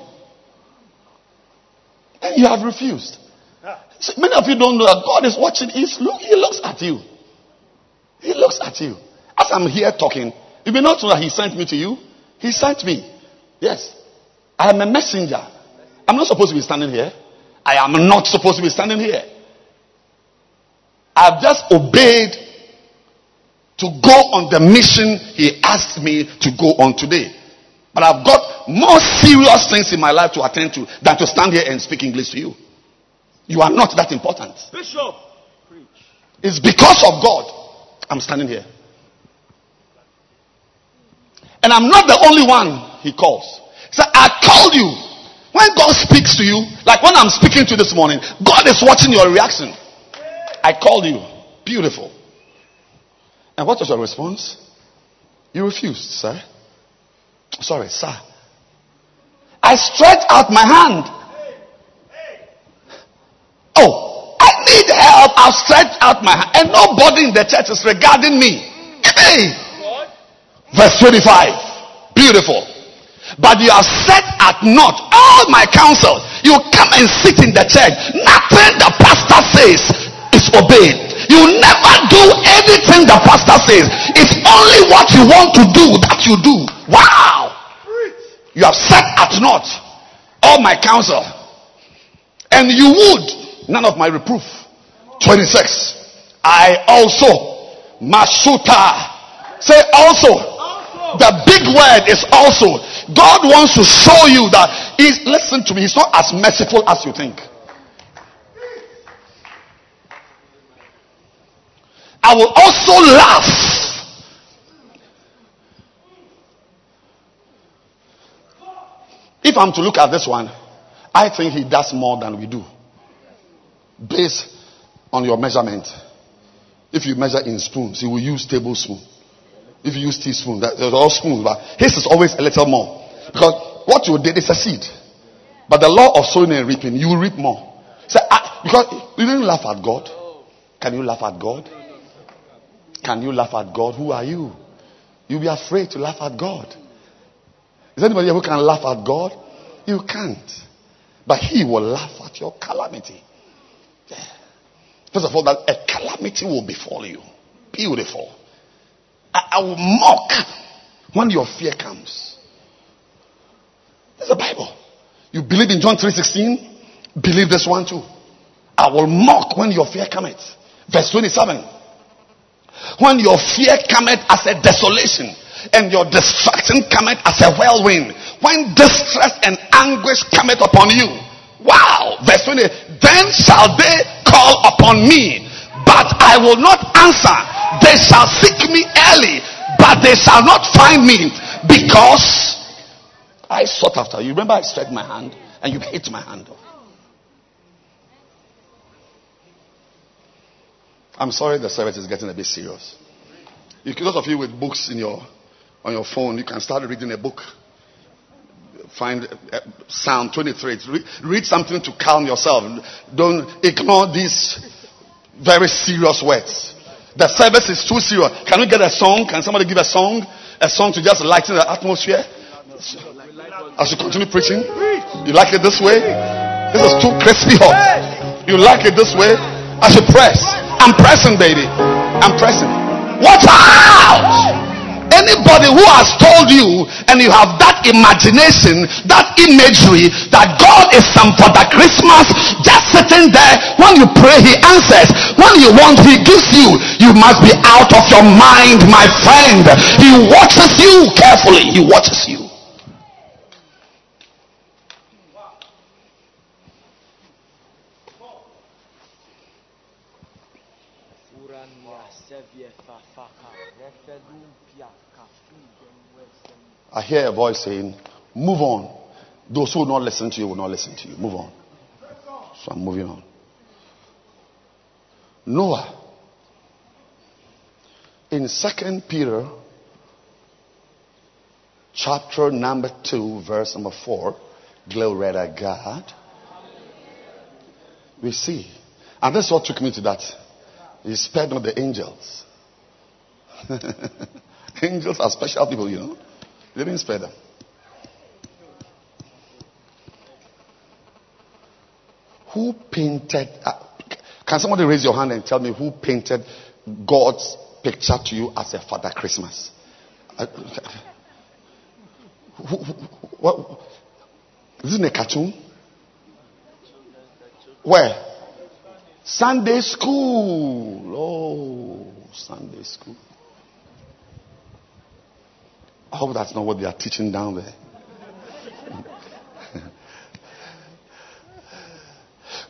And you have refused. So many of you don't know that God is watching. He's look, he looks at you. He looks at you. As I'm here talking, you may not know that He sent me to you. He sent me. Yes. I am a messenger. I'm not supposed to be standing here. I am not supposed to be standing here. I've just obeyed to go on the mission He asked me to go on today. But I've got more serious things in my life to attend to than to stand here and speak English to you. You are not that important. Bishop. preach. It's because of God I'm standing here. And I'm not the only one he calls. So I called you. When God speaks to you, like when I'm speaking to you this morning, God is watching your reaction. I called you. Beautiful. And what was your response? You refused, sir. Sorry, sir. I stretched out my hand. Oh, I need help. I've stretched out my hand. And nobody in the church is regarding me. Hey. Verse 25. Beautiful. But you are set at naught all my counsel. You come and sit in the church. Nothing the pastor says is obeyed. You never do anything the pastor says. It's only what you want to do that you do. Wow. You have set at naught all my counsel. And you would, none of my reproof. 26. I also, Masuta. Say also. The big word is also. God wants to show you that he's, listen to me, he's not as merciful as you think. I will also laugh. If I'm to look at this one, I think he does more than we do. Based on your measurement. If you measure in spoons, he will use tablespoon. If you use teaspoon, that's they're all spoons, but his is always a little more. Because what you did is a seed. But the law of sowing and reaping, you will reap more. So I, because you didn't laugh at God. Can you laugh at God? Can you laugh at God? Who are you? You'll be afraid to laugh at God. Is anybody who can laugh at God? You can't. But He will laugh at your calamity. Yeah. First of all, that a calamity will befall you. Beautiful. I, I will mock when your fear comes. That's the Bible. You believe in John 3.16? Believe this one too. I will mock when your fear cometh. Verse 27. When your fear cometh as a desolation and your destruction cometh as a whirlwind. When distress and anguish cometh upon you. Wow. Verse 20. Then shall they call upon me, but I will not answer. They shall seek me early, but they shall not find me because I sought after you. Remember, I stretched my hand and you hit my hand off. I'm sorry the service is getting a bit serious. You, those of you with books in your on your phone, you can start reading a book. Find uh, Psalm 23. Read, read something to calm yourself. Don't ignore these very serious words. The service is too serious. Can we get a song? Can somebody give a song? A song to just lighten the atmosphere? As you continue preaching? You like it this way? This is too crispy hot. You like it this way? As you press. I'm pressing, baby. I'm pressing. Watch out! Anybody who has told you and you have that imagination, that imagery that God is some Father Christmas just sitting there. When you pray, He answers. When you want, He gives you. You must be out of your mind, my friend. He watches you carefully. He watches you. I hear a voice saying, Move on. Those who will not listen to you will not listen to you. Move on. So I'm moving on. Noah. In Second Peter chapter number 2, verse number 4, glory to God. We see. And that's what took me to that. He spared not the angels. angels are special people, you know. Didn't spare. Who painted? Uh, can somebody raise your hand and tell me who painted God's picture to you as a Father Christmas? Uh, who, who, what, is it a cartoon? Where? Sunday school. Oh, Sunday school. I hope that's not what they are teaching down there.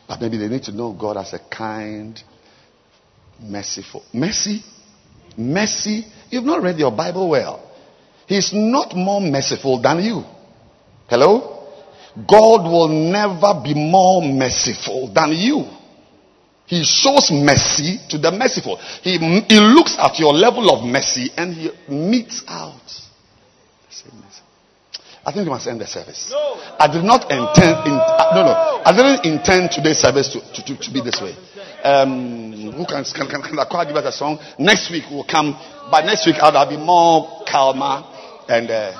but maybe they need to know God as a kind, merciful. Mercy? Mercy? You've not read your Bible well. He's not more merciful than you. Hello? God will never be more merciful than you. He shows mercy to the merciful. He, he looks at your level of mercy and he meets out. I think we must end the service. No. I did not intend. In, uh, no, no. I didn't intend today's service to, to, to, to be this way. Um, who can can can, can I give us a song? Next week we'll come. By next week I'll, be more calmer and uh,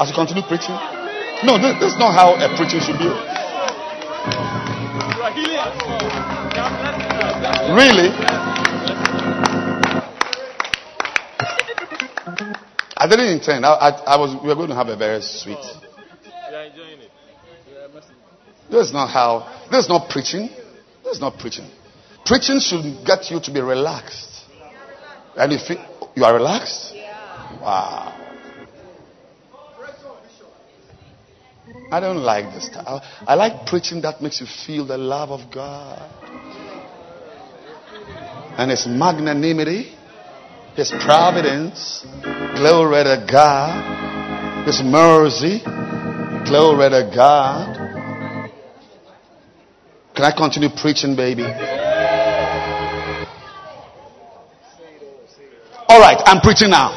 as you continue preaching. No, this, this is not how a preaching should be. Really? Didn't intend. I, I, I, was. We were going to have a very sweet. Oh, you are enjoying it. This is not how. This is not preaching. This is not preaching. Preaching should get you to be relaxed. And if you are relaxed, wow. I don't like this. I, I like preaching that makes you feel the love of God and His magnanimity his providence, glory to God, His mercy. Glory to God. Can I continue preaching, baby? All right, I'm preaching now.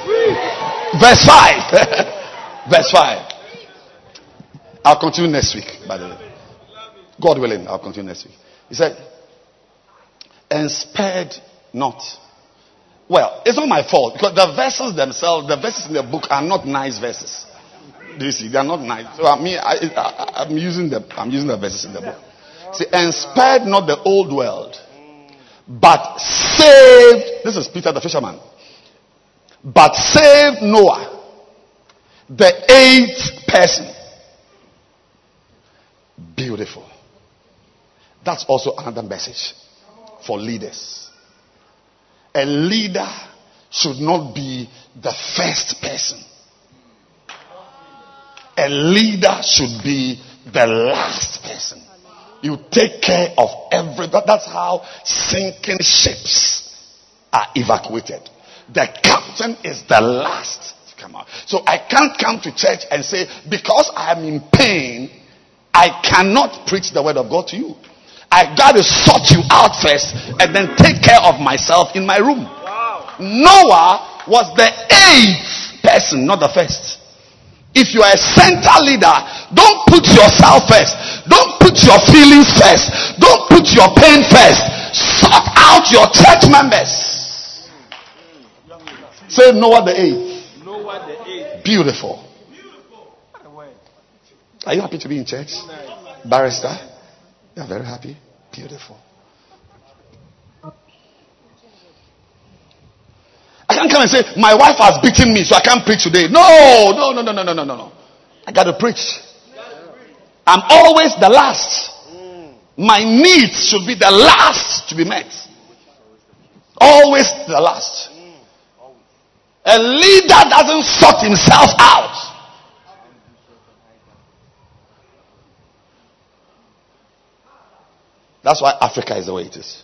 Verse 5. Verse 5. I'll continue next week, by the way. God willing, I'll continue next week. He said, and spared not. Well, it's not my fault because the verses themselves, the verses in the book are not nice verses. Do you see? They are not nice. So I mean, I, am using the I'm using the verses in the book. See, and spared not the old world, but saved. This is Peter the fisherman. But saved Noah, the eighth person. Beautiful. That's also another message for leaders. A leader should not be the first person. A leader should be the last person. You take care of every. That's how sinking ships are evacuated. The captain is the last to come out. So I can't come to church and say, because I am in pain, I cannot preach the word of God to you. I got to sort you out first and then take care of myself in my room. Wow. Noah was the eighth person, not the first. If you are a center leader, don't put yourself first. Don't put your feelings first. Don't put your pain first. Sort out your church members. Say Noah the eighth. Noah the eighth. Beautiful. Are you happy to be in church? Barrister? You're very happy? Beautiful. I can't come and say, My wife has beaten me, so I can't preach today. No, no, no, no, no, no, no, no. I got to preach. I'm always the last. My needs should be the last to be met. Always the last. A leader doesn't sort himself out. That's why Africa is the way it is.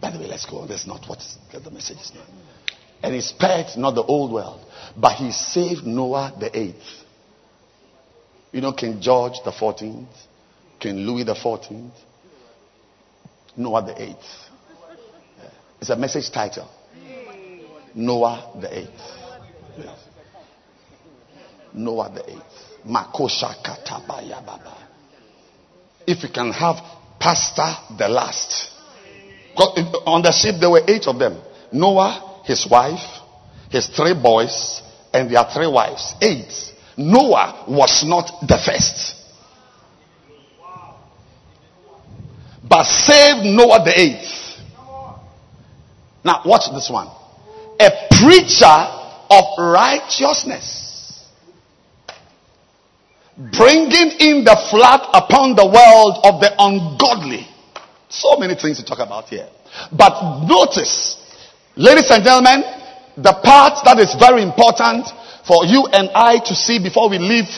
By the way, let's go. That's not what the message is. Not. And he spared not the old world, but he saved Noah the eighth. You know, King George the fourteenth, King Louis the fourteenth, Noah the eighth. It's a message title. Noah the eighth. Noah the eighth. Makosha katabaya baba. If you can have pastor the last. On the ship there were eight of them. Noah, his wife, his three boys, and their three wives. Eight. Noah was not the first. But saved Noah the eighth. Now watch this one. A preacher of righteousness bringing in the flood upon the world of the ungodly. So many things to talk about here. But notice, ladies and gentlemen, the part that is very important for you and I to see before we leave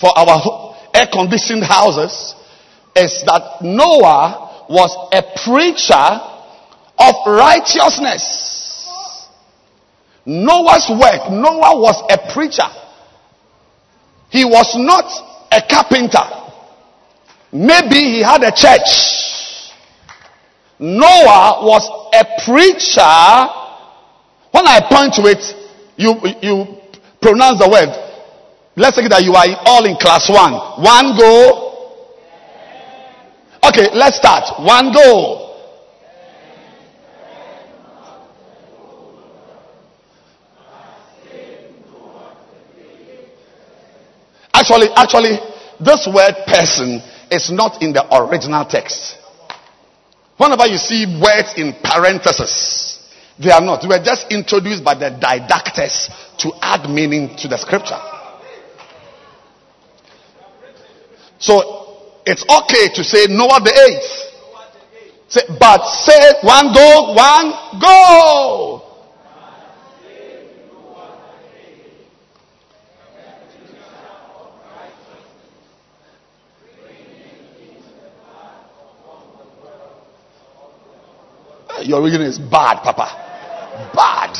for our air conditioned houses is that Noah was a preacher of righteousness. Noah's work, Noah was a preacher. He was not a carpenter. Maybe he had a church. Noah was a preacher. When I point to it, you, you pronounce the word. Let's say that you are all in class one. One go. Okay, let's start. One go. Actually, actually, this word person is not in the original text. Whenever you see words in parentheses, they are not. They were just introduced by the didactors to add meaning to the scripture. So it's okay to say Noah the eighth. Say, but say one go, one go. Your reading is bad, Papa. Bad.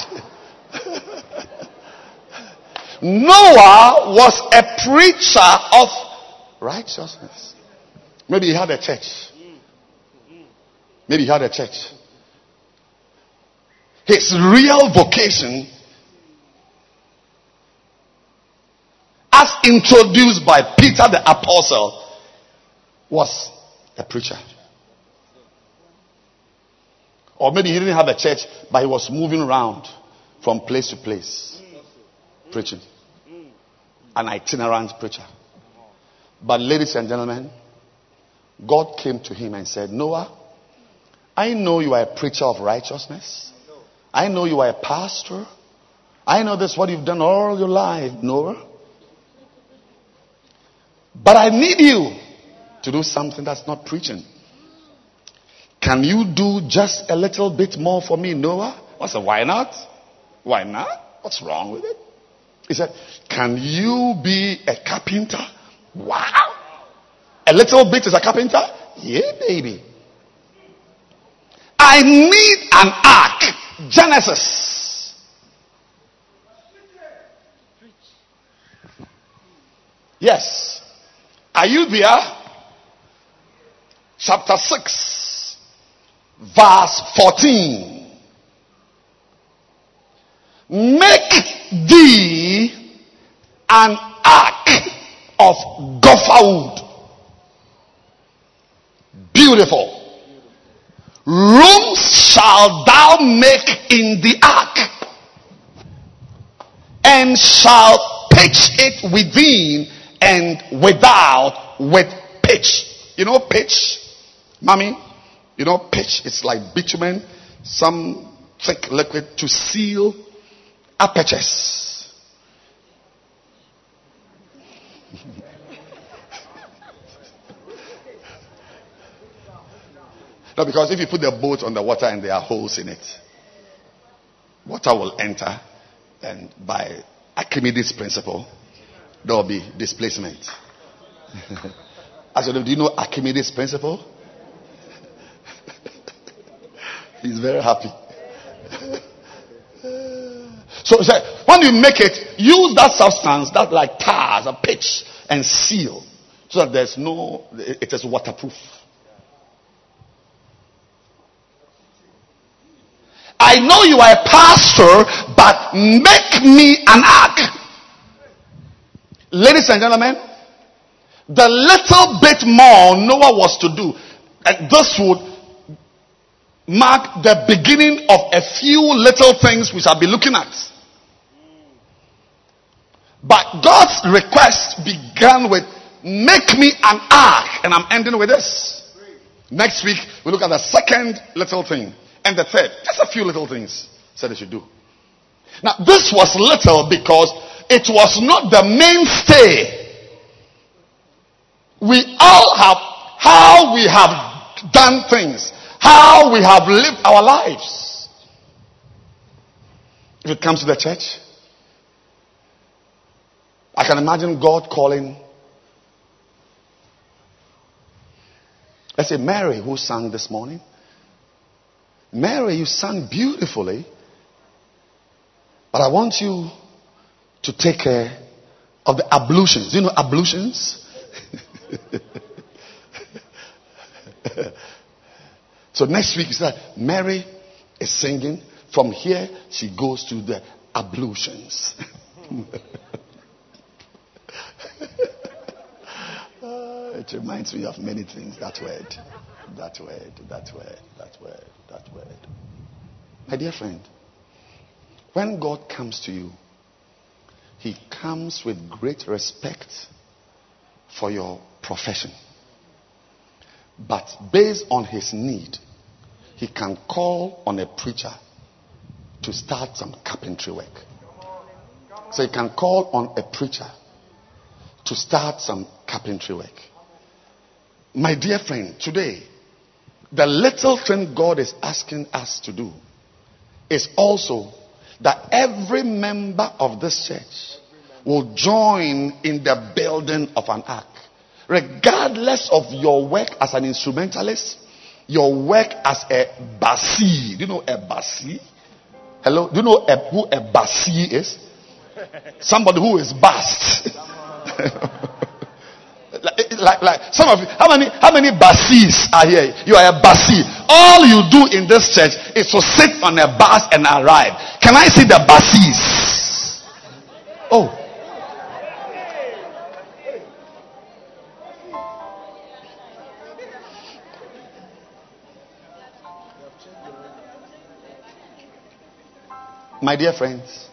Noah was a preacher of righteousness. Maybe he had a church. Maybe he had a church. His real vocation, as introduced by Peter the Apostle, was a preacher. Or maybe he didn't have a church, but he was moving around from place to place preaching. An itinerant preacher. But, ladies and gentlemen, God came to him and said, Noah, I know you are a preacher of righteousness. I know you are a pastor. I know that's what you've done all your life, Noah. But I need you to do something that's not preaching. Can you do just a little bit more for me, Noah? I said, why not? Why not? What's wrong with it? He said, Can you be a carpenter? Wow. A little bit is a carpenter? Yeah, baby. I need an ark. Genesis. Yes. Are you there? Chapter 6, verse 14. Make thee an ark of gopher wood. Beautiful. Rooms shall thou make in the ark, and shall pitch it within and without with pitch. You know pitch, mommy. You know pitch. It's like bitumen, some thick liquid to seal apertures. no, because if you put the boat on the water and there are holes in it, water will enter, and by Archimedes' principle, there will be displacement. I said, Do you know Archimedes' principle? He's very happy. So, so when you make it, use that substance that like tars or pitch and seal so that there's no, it is waterproof. I know you are a pastor, but make me an ark. Ladies and gentlemen, the little bit more Noah was to do, and this would mark the beginning of a few little things we shall be looking at. But God's request began with, Make me an ark. And I'm ending with this. Next week, we look at the second little thing and the third. Just a few little things said they should do. Now, this was little because it was not the mainstay. We all have how we have done things, how we have lived our lives. If it comes to the church, I can imagine God calling, let's say, Mary, who sang this morning. Mary, you sang beautifully, but I want you to take care of the ablutions. Do you know ablutions? so next week, you said, Mary is singing. From here, she goes to the ablutions. Uh, it reminds me of many things. That word, that word, that word, that word, that word. My dear friend, when God comes to you, He comes with great respect for your profession. But based on His need, He can call on a preacher to start some carpentry work. So He can call on a preacher to start some carpentry work. My dear friend, today, the little thing God is asking us to do is also that every member of this church will join in the building of an ark. Regardless of your work as an instrumentalist, your work as a basi. Do you know a basi? Hello? Do you know a, who a basi is? Somebody who is bast. like, like, like some of you, how many, how many basis are here? You are a basi. All you do in this church is to sit on a bus and arrive. Can I see the basis? Oh. My dear friends,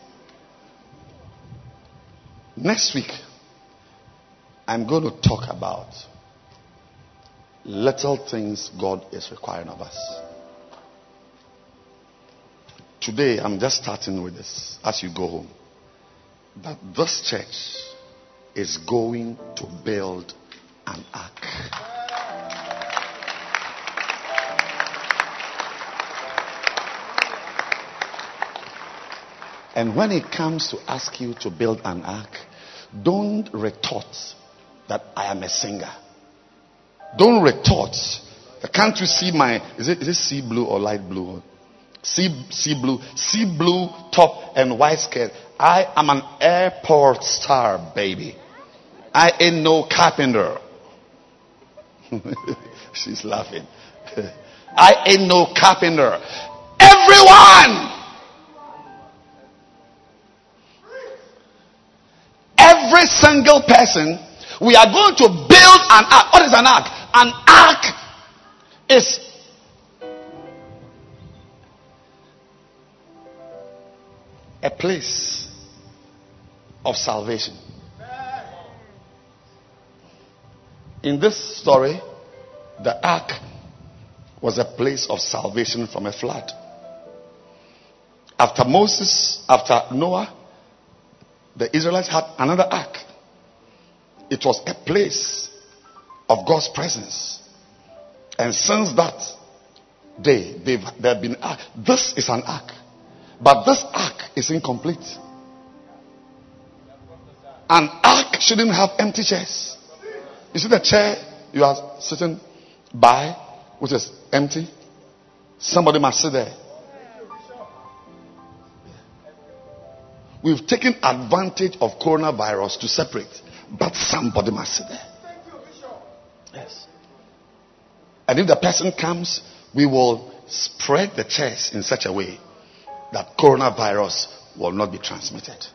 next week I'm going to talk about little things God is requiring of us. Today I'm just starting with this as you go home. That this church is going to build an ark. And when it comes to ask you to build an ark, don't retort that I am a singer. Don't retort. Can't you see my, is it, is it sea blue or light blue? Sea, sea blue, sea blue top and white skirt. I am an airport star, baby. I ain't no carpenter. She's laughing. I ain't no carpenter. Everyone single person, we are going to build an ark. What is an ark? An ark is a place of salvation. In this story, the ark was a place of salvation from a flood. After Moses, after Noah, the Israelites had another ark. It was a place of God's presence. And since that day, they've, they've been ark. This is an ark. But this ark is incomplete. An ark shouldn't have empty chairs. You see the chair you are sitting by, which is empty? Somebody must sit there. We've taken advantage of coronavirus to separate, but somebody must sit there. Thank you, be. Yes. And if the person comes, we will spread the chairs in such a way that coronavirus will not be transmitted.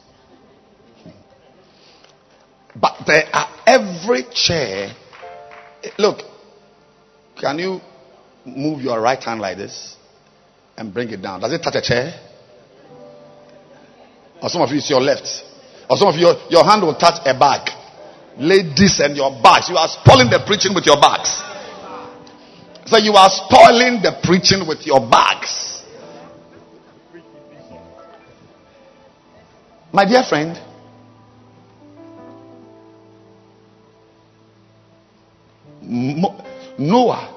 But there are every chair. Look, can you move your right hand like this and bring it down? Does it touch a chair? Or some of you, it's your left. Or some of you, your hand will touch a bag. Ladies and your bags. You are spoiling the preaching with your bags. So you are spoiling the preaching with your bags. My dear friend, Noah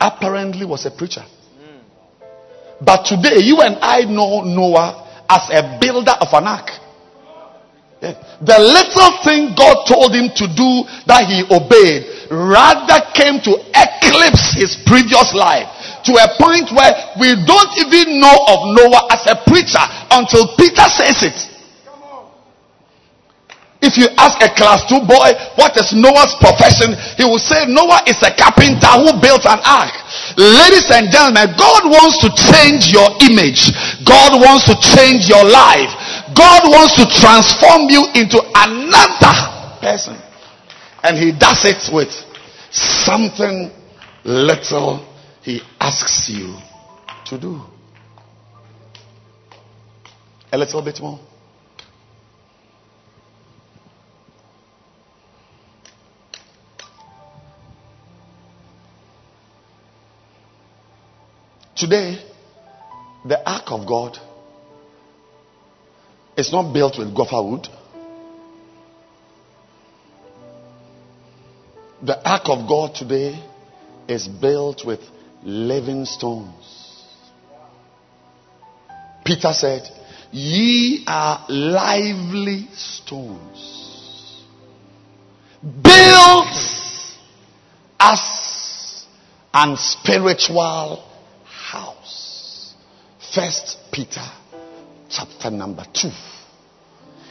apparently was a preacher. Hmm. But today, you and I know Noah as a builder of an ark. The little thing God told him to do that he obeyed rather came to eclipse his previous life to a point where we don't even know of Noah as a preacher until Peter says it. If you ask a class 2 boy what is Noah's profession, he will say Noah is a carpenter who built an ark. Ladies and gentlemen, God wants to change your image. God wants to change your life. God wants to transform you into another person. And he does it with something little he asks you to do. A little bit more. Today, the ark of God is not built with gopher wood. The ark of God today is built with living stones. Peter said, Ye are lively stones, built as an spiritual house. First Peter chapter number 2.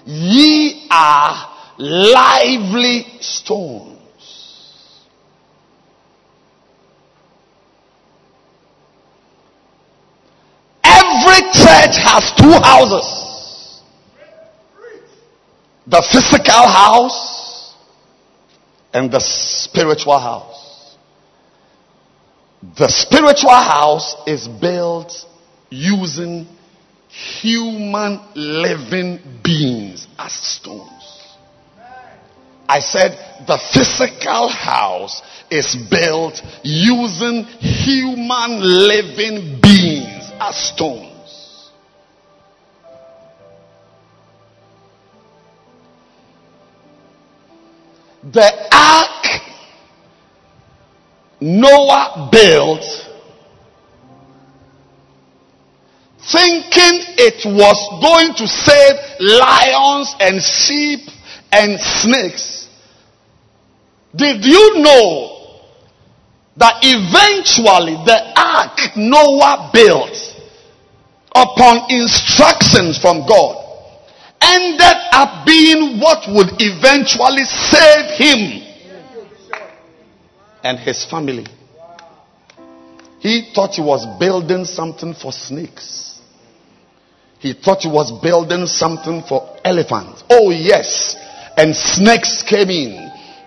Ye are lively stones. Every church has two houses the physical house and the spiritual house. The spiritual house is built using human living beings as stones. I said the physical house is built using human living beings as stones. The ark Noah built thinking it was going to save lions and sheep and snakes. Did you know that eventually the ark Noah built upon instructions from God ended up being what would eventually save him and his family? He thought he was building something for snakes. He thought he was building something for elephants. Oh, yes. And snakes came in,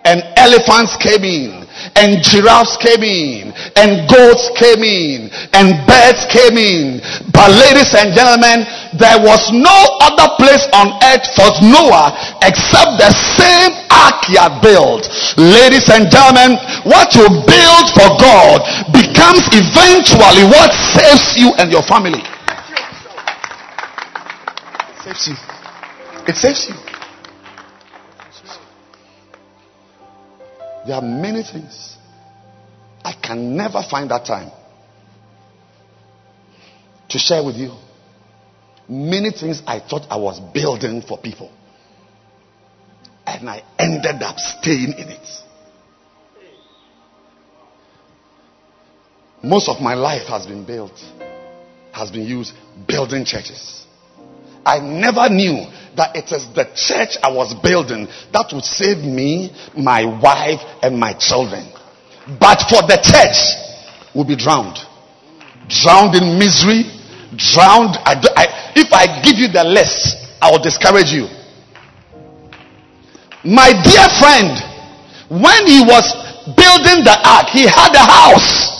and elephants came in, and giraffes came in, and goats came in, and birds came in. But, ladies and gentlemen, there was no other place on earth for Noah except the same ark he had built. Ladies and gentlemen, what you build for God becomes eventually what saves you and your family. Saves you. It saves you. There are many things. I can never find that time to share with you. Many things I thought I was building for people. And I ended up staying in it. Most of my life has been built, has been used building churches. I never knew that it is the church I was building that would save me, my wife, and my children. But for the church, we'll be drowned. Drowned in misery, drowned. I, I, if I give you the list, I will discourage you. My dear friend, when he was building the ark, he had a house.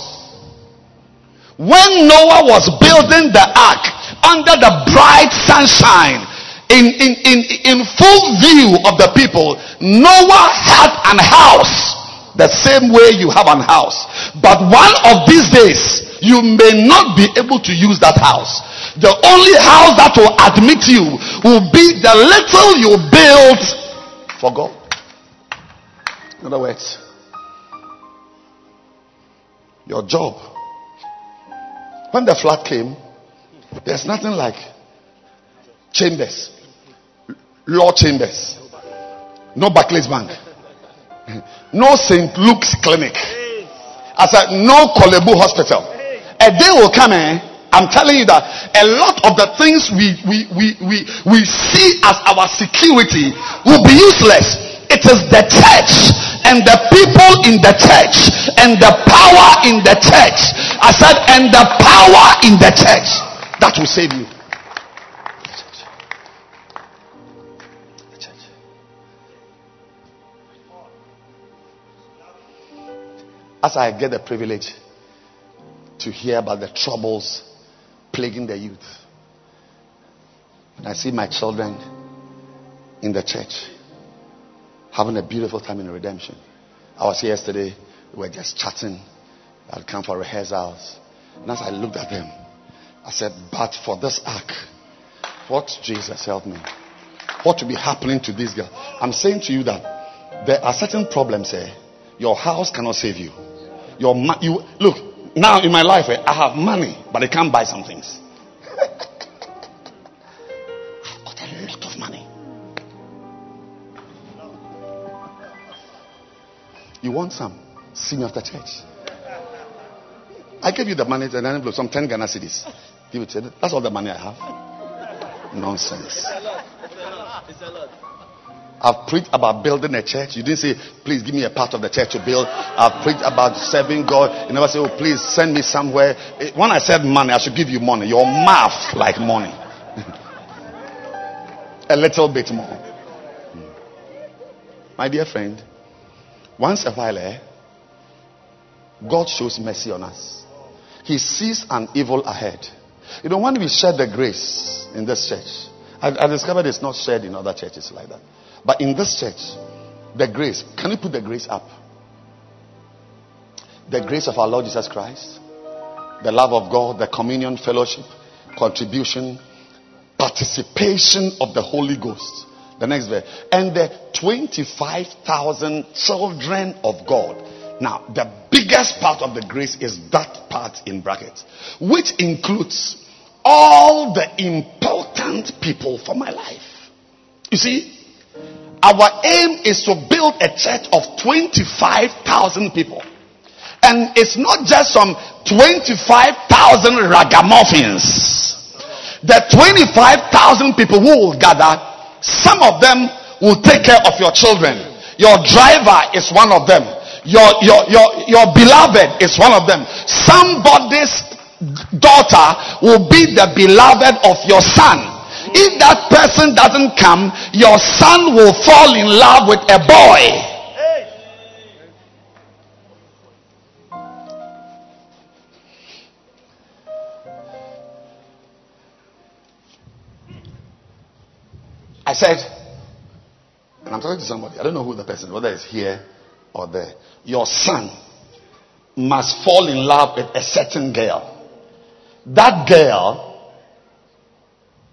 When Noah was building the ark under the bright sunshine, in, in, in, in full view of the people, Noah had an house the same way you have an house. But one of these days, you may not be able to use that house. The only house that will admit you will be the little you build for God. In other words, your job. When the flood came, there's nothing like chambers, law chambers, no Barclays Bank, no St. Luke's Clinic. I said, no Korle Bu Hospital. A day will come, eh? I'm telling you that a lot of the things we, we, we, we, we see as our security will be useless. It is the church and the people in the church and the power in the church. I said, and the power in the church that will save you. As I get the privilege to hear about the troubles plaguing the youth, and I see my children in the church having a beautiful time in redemption. I was here yesterday, we were just chatting. I'd come for rehearsals. And as I looked at them, I said, But for this ark, what Jesus help me? What will be happening to this girl? I'm saying to you that there are certain problems here. Your house cannot save you. Your ma- you look now in my life, eh, I have money, but I can't buy some things. I've got a lot of money. You want some? See me after church. I gave you the money and envelope, some 10 Ghana cedis. Give it to you. That's all the money I have. Nonsense. I've preached about building a church. You didn't say, please give me a part of the church to build. I've preached about serving God. You never say, oh, please send me somewhere. When I said money, I should give you money. Your mouth like money. a little bit more. My dear friend, once a while, eh, God shows mercy on us. He sees an evil ahead. You know, when we share the grace in this church, I, I discovered it's not shared in other churches like that. But in this church, the grace, can you put the grace up? The grace of our Lord Jesus Christ, the love of God, the communion, fellowship, contribution, participation of the Holy Ghost. The next verse. And the 25,000 children of God. Now, the biggest part of the grace is that part in brackets, which includes all the important people for my life. You see, our aim is to build a church of 25,000 people. And it's not just some 25,000 ragamuffins. The 25,000 people who will gather, some of them will take care of your children. Your driver is one of them. Your, your, your, your beloved is one of them. Somebody's daughter will be the beloved of your son. If that person doesn't come, your son will fall in love with a boy. I said, and I'm talking to somebody, I don't know who the person, whether it's here or there. Your son must fall in love with a certain girl. That girl,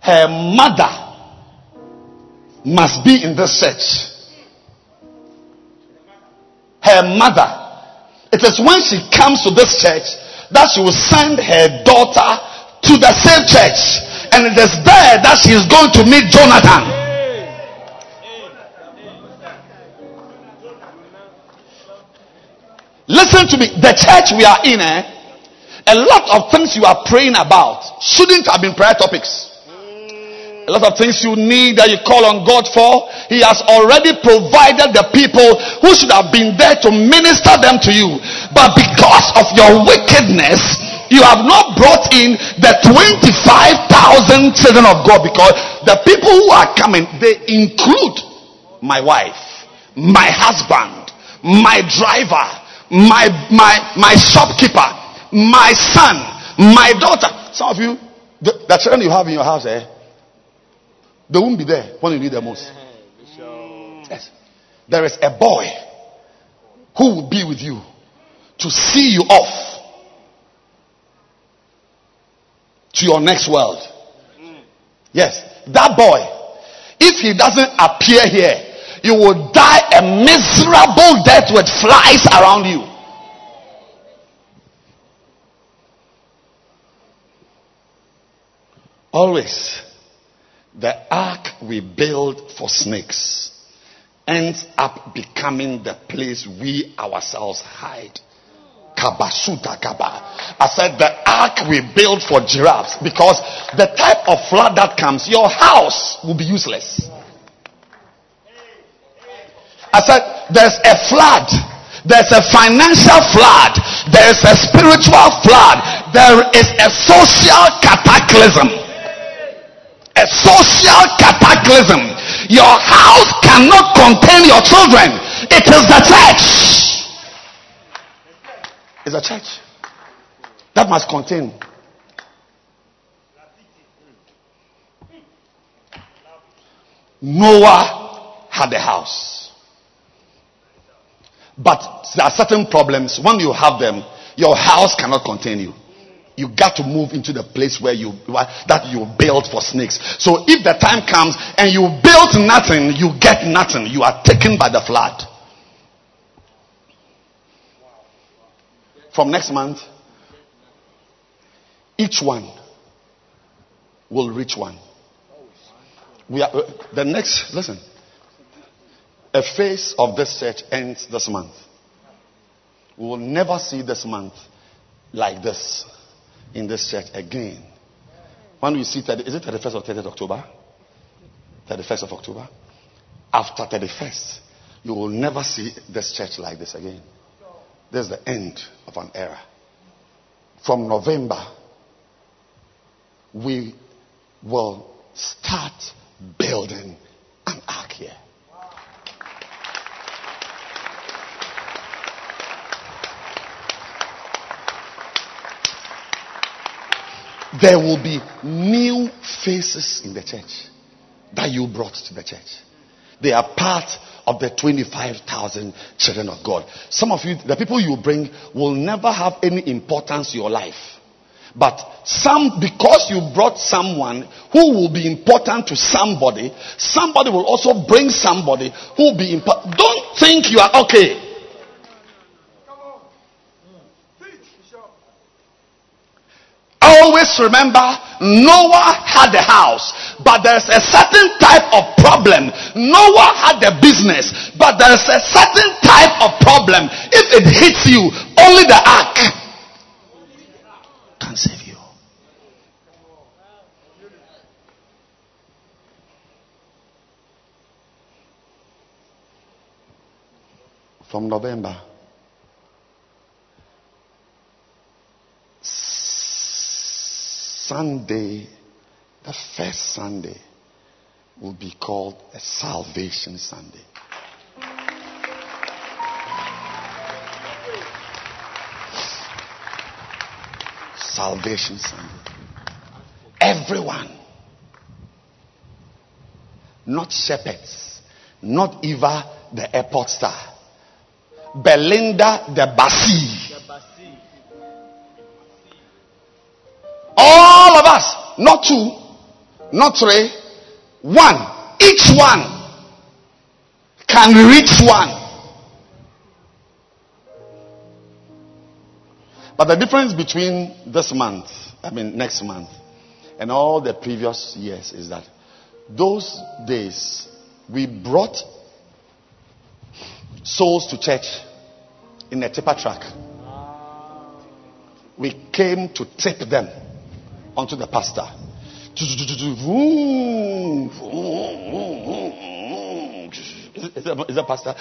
her mother must be in this church. Her mother. It is when she comes to this church that she will send her daughter to the same church. And it is there that she is going to meet Jonathan. Listen to me. The church we are in, eh, a lot of things you are praying about shouldn't have been prayer topics. A lot of things you need that you call on God for, He has already provided the people who should have been there to minister them to you. But because of your wickedness, you have not brought in the 25,000 children of God because the people who are coming, they include my wife, my husband, my driver, my, my, my shopkeeper, my son, my daughter. Some of you, the, the children you have in your house, eh? They won't be there when you need them most. Yes. There is a boy who will be with you to see you off to your next world. Yes. That boy, if he doesn't appear here, you will die a miserable death with flies around you. Always, the ark we build for snakes ends up becoming the place we ourselves hide. Kabasuta kaba. I said the ark we build for giraffes because the type of flood that comes, your house will be useless. I said there's a flood. There's a financial flood. There's a spiritual flood. There is a social cataclysm a social cataclysm. Your house cannot contain your children. It is the church. It's a church that must contain. Noah had a house. But there are certain problems. When you have them, your house cannot contain you you got to move into the place where you that you built for snakes. So if the time comes and you built nothing, you get nothing. You are taken by the flood. From next month, each one will reach one. We are uh, the next. Listen, a phase of this church ends this month. We will never see this month like this in this church again. When we see, 30, is it 31st or 30th October? 31st of October. After 31st, you will never see this church like this again. This is the end of an era. From November, we will start building an ark here. There will be new faces in the church that you brought to the church. They are part of the 25,000 children of God. Some of you, the people you bring, will never have any importance in your life. But some, because you brought someone who will be important to somebody, somebody will also bring somebody who will be important. Don't think you are okay. Always remember Noah had a house, but there's a certain type of problem. Noah had a business, but there's a certain type of problem. If it hits you, only the ark can save you. From November, Sunday, the first Sunday, will be called a Salvation Sunday. Salvation Sunday. Everyone, not shepherds, not Eva the airport star, Belinda the Basi. Not two, not three, one. Each one can reach one. But the difference between this month, I mean next month, and all the previous years is that those days we brought souls to church in a tipper truck. We came to tip them onto the pastor. Is that, is that pastor?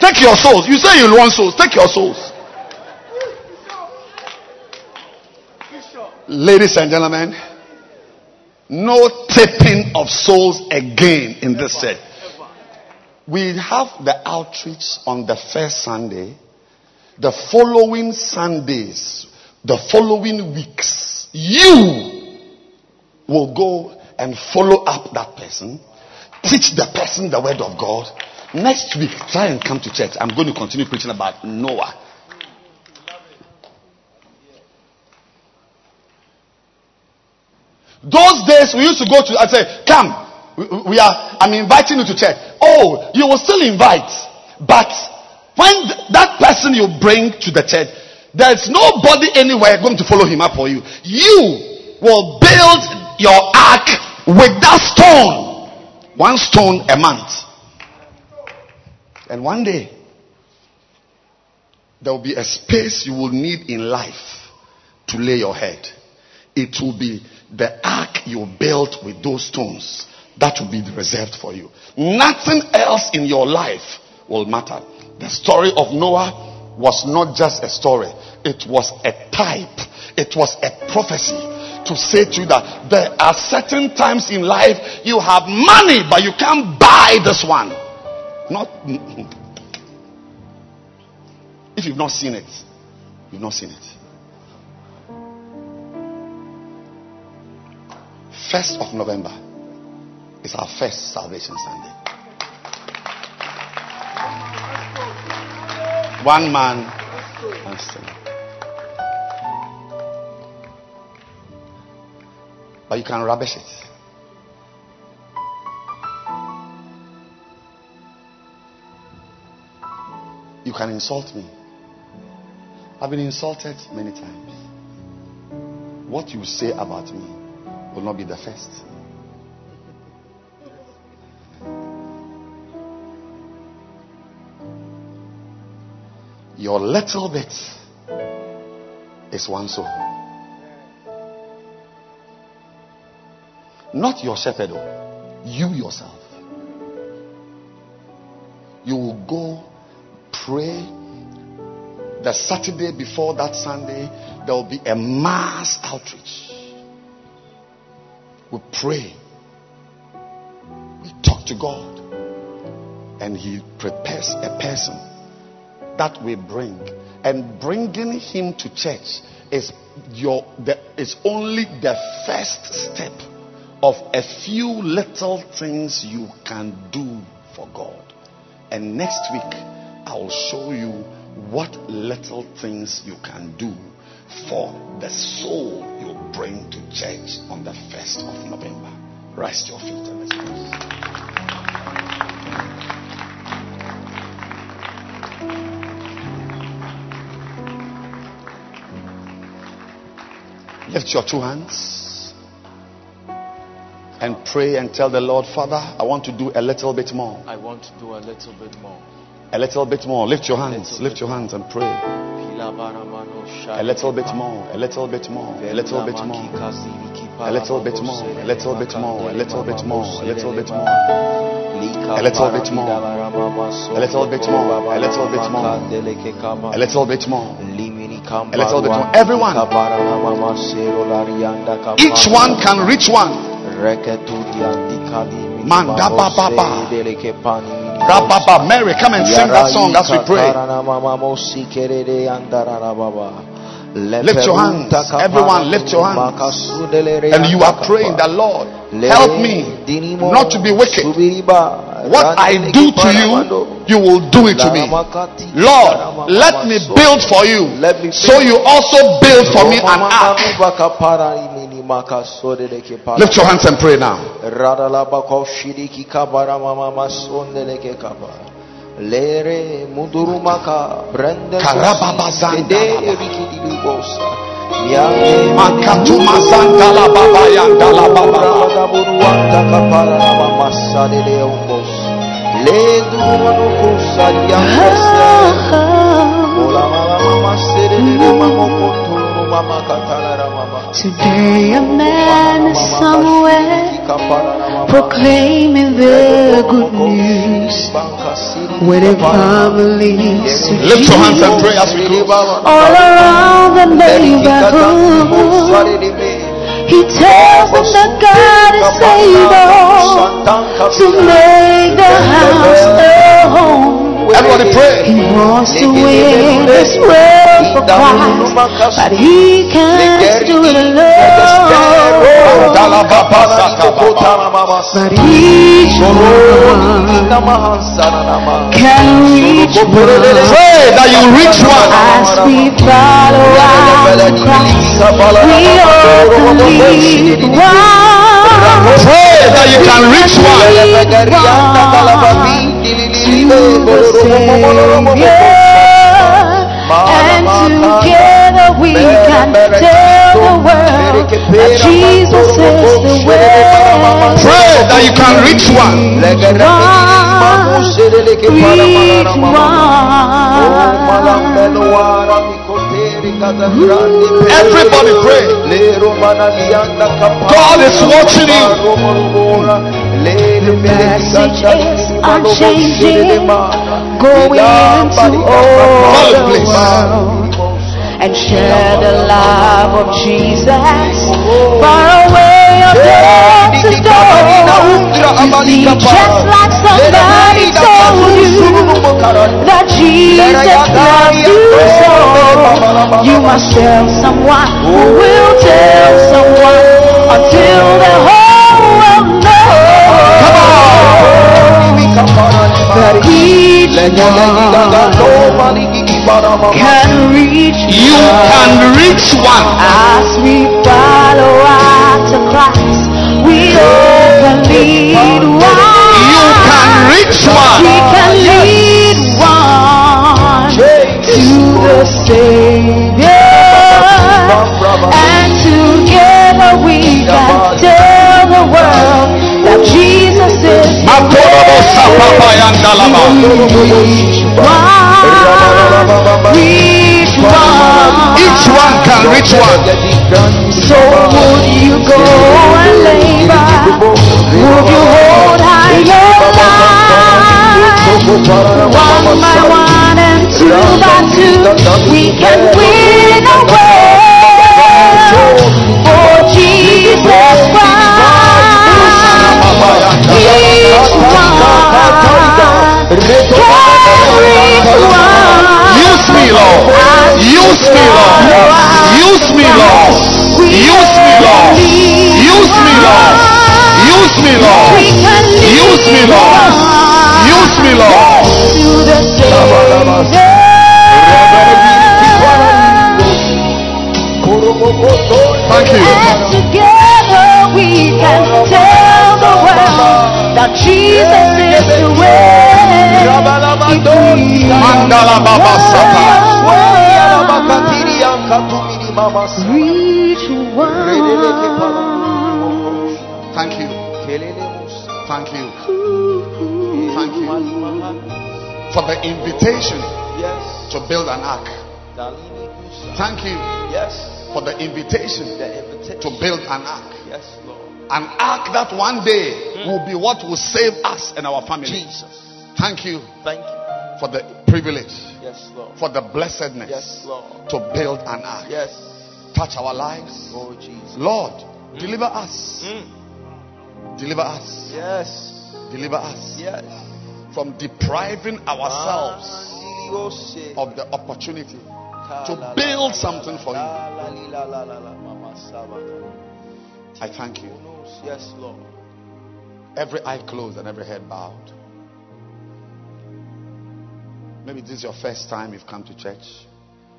Take your souls. You say you want souls. Take your souls. Ladies and gentlemen, no tipping of souls again in this set. We have the outreach on the first Sunday. The following Sundays, the following weeks, you will go and follow up that person, teach the person the word of God. Next week, try and come to church. I'm going to continue preaching about Noah. Those days we used to go to, I say, come, we are, I'm inviting you to church. Oh, you will still invite. But when th- that person you bring to the church, there's nobody anywhere going to follow him up for you. You will build your ark with that stone. One stone a month. And one day, there will be a space you will need in life to lay your head. It will be the ark you built with those stones. That will be reserved for you. Nothing else in your life will matter. The story of Noah was not just a story, it was a type, it was a prophecy to say to you that there are certain times in life you have money, but you can't buy this one. Not if you've not seen it, you've not seen it. First of November is our first Salvation Sunday. One man, one. But you can rubbish it. You can insult me. I've been insulted many times. What you say about me will not be the first. Your little bit is one soul. Not your shepherd, oh. you yourself. You will go pray the Saturday before that Sunday, there will be a mass outreach. We pray. We talk to God. And He prepares a person that we bring. And bringing him to church is your the, is only the first step of a few little things you can do for God. And next week I will show you what little things you can do for the soul you bring to church on the 1st of November. Rest your feet and let's. Lift your two hands and pray and tell the Lord, Father, I want to do a little bit more. I want to do a little bit more. A little bit more. Lift your hands. Lift your hands and pray. A little bit more. A little bit more. A little bit more. A little bit more. A little bit more. A little bit more. A little bit more. A little bit more. A little bit more. A little bit more. A little bit more. A little bit more. Everyone. Each one can reach one. Manda ba ba ba. Rababa. Mary, come and sing that song as we pray. Lift your hands. Everyone, lift your hands. And you are praying the Lord, help me not to be wicked. What I do to you, you will do it to me. Lord, let me build for you. So you also build for me an ark. Lift your hands and pray now. Lere mudurumaka brenda baba yangala baba Le mama Today a man is somewhere proclaiming the good news, winning families to Lift your hands and pray as we close. all around the neighborhood. He tells them that God is able to make the house a home. Everybody pray. He wants to win this world for Christ, but he can't do it alone. Dala baba zaka baba. But each one can reach one Pray that you reach one. as we follow after Christ. We all lead one. Pray that you can reach one. And together we can tell the world that Jesus is the way. Pray that you can reach one. Everybody pray. God is watching you. The message is unchanging, going into all the world and share the love of Jesus far away of death to. You see, just like somebody told you that Jesus loves you so, you must tell someone who will tell someone until the whole that each can reach You can reach one. as we follow after Christ. We all can lead one. You can reach We one. can lead one to the Savior. And together we can tell the world Jesus is Makorobo sapapa yandalaba. one. and which one? So would you go and labor? Would you hold high your life? One by one and two by two, we can win a world for Jesus Use me, Lord. Use me, Lord. Use me, Lord. Use me, Lord. Use me, Lord. Use me, Lord. Use me, Lord. Use me, Lord. Thank you. Jesus is the way. Mandala Baba Sata. Reach one. Thank you. Thank you. Thank you for the invitation Yes. to build an ark. Thank you Yes. for the invitation The invitation. to build an ark. Yes, Lord. An ark that one day will be what will save us and our family. Jesus. Thank you Thank you. for the privilege, Yes, Lord. for the blessedness Yes, Lord. to build an ark. Yes. Touch our lives. Oh, Jesus. Lord, deliver us. Mm. Deliver us. Yes. Deliver us Yes. from depriving ourselves Mandiliose. of the opportunity to build something for you. I thank you. Yes, Lord. Every eye closed and every head bowed. Maybe this is your first time you've come to church.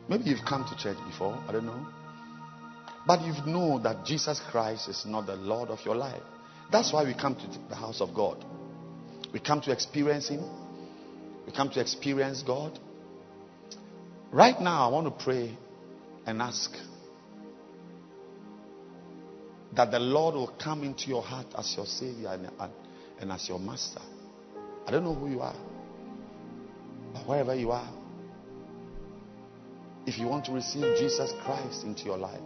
Maybe you've come to church before. I don't know. But you know that Jesus Christ is not the Lord of your life. That's why we come to the house of God. We come to experience Him. We come to experience God. Right now, I want to pray and ask that the Lord will come into your heart as your Savior and, and, and as your Master. I don't know who you are, but wherever you are, if you want to receive Jesus Christ into your life,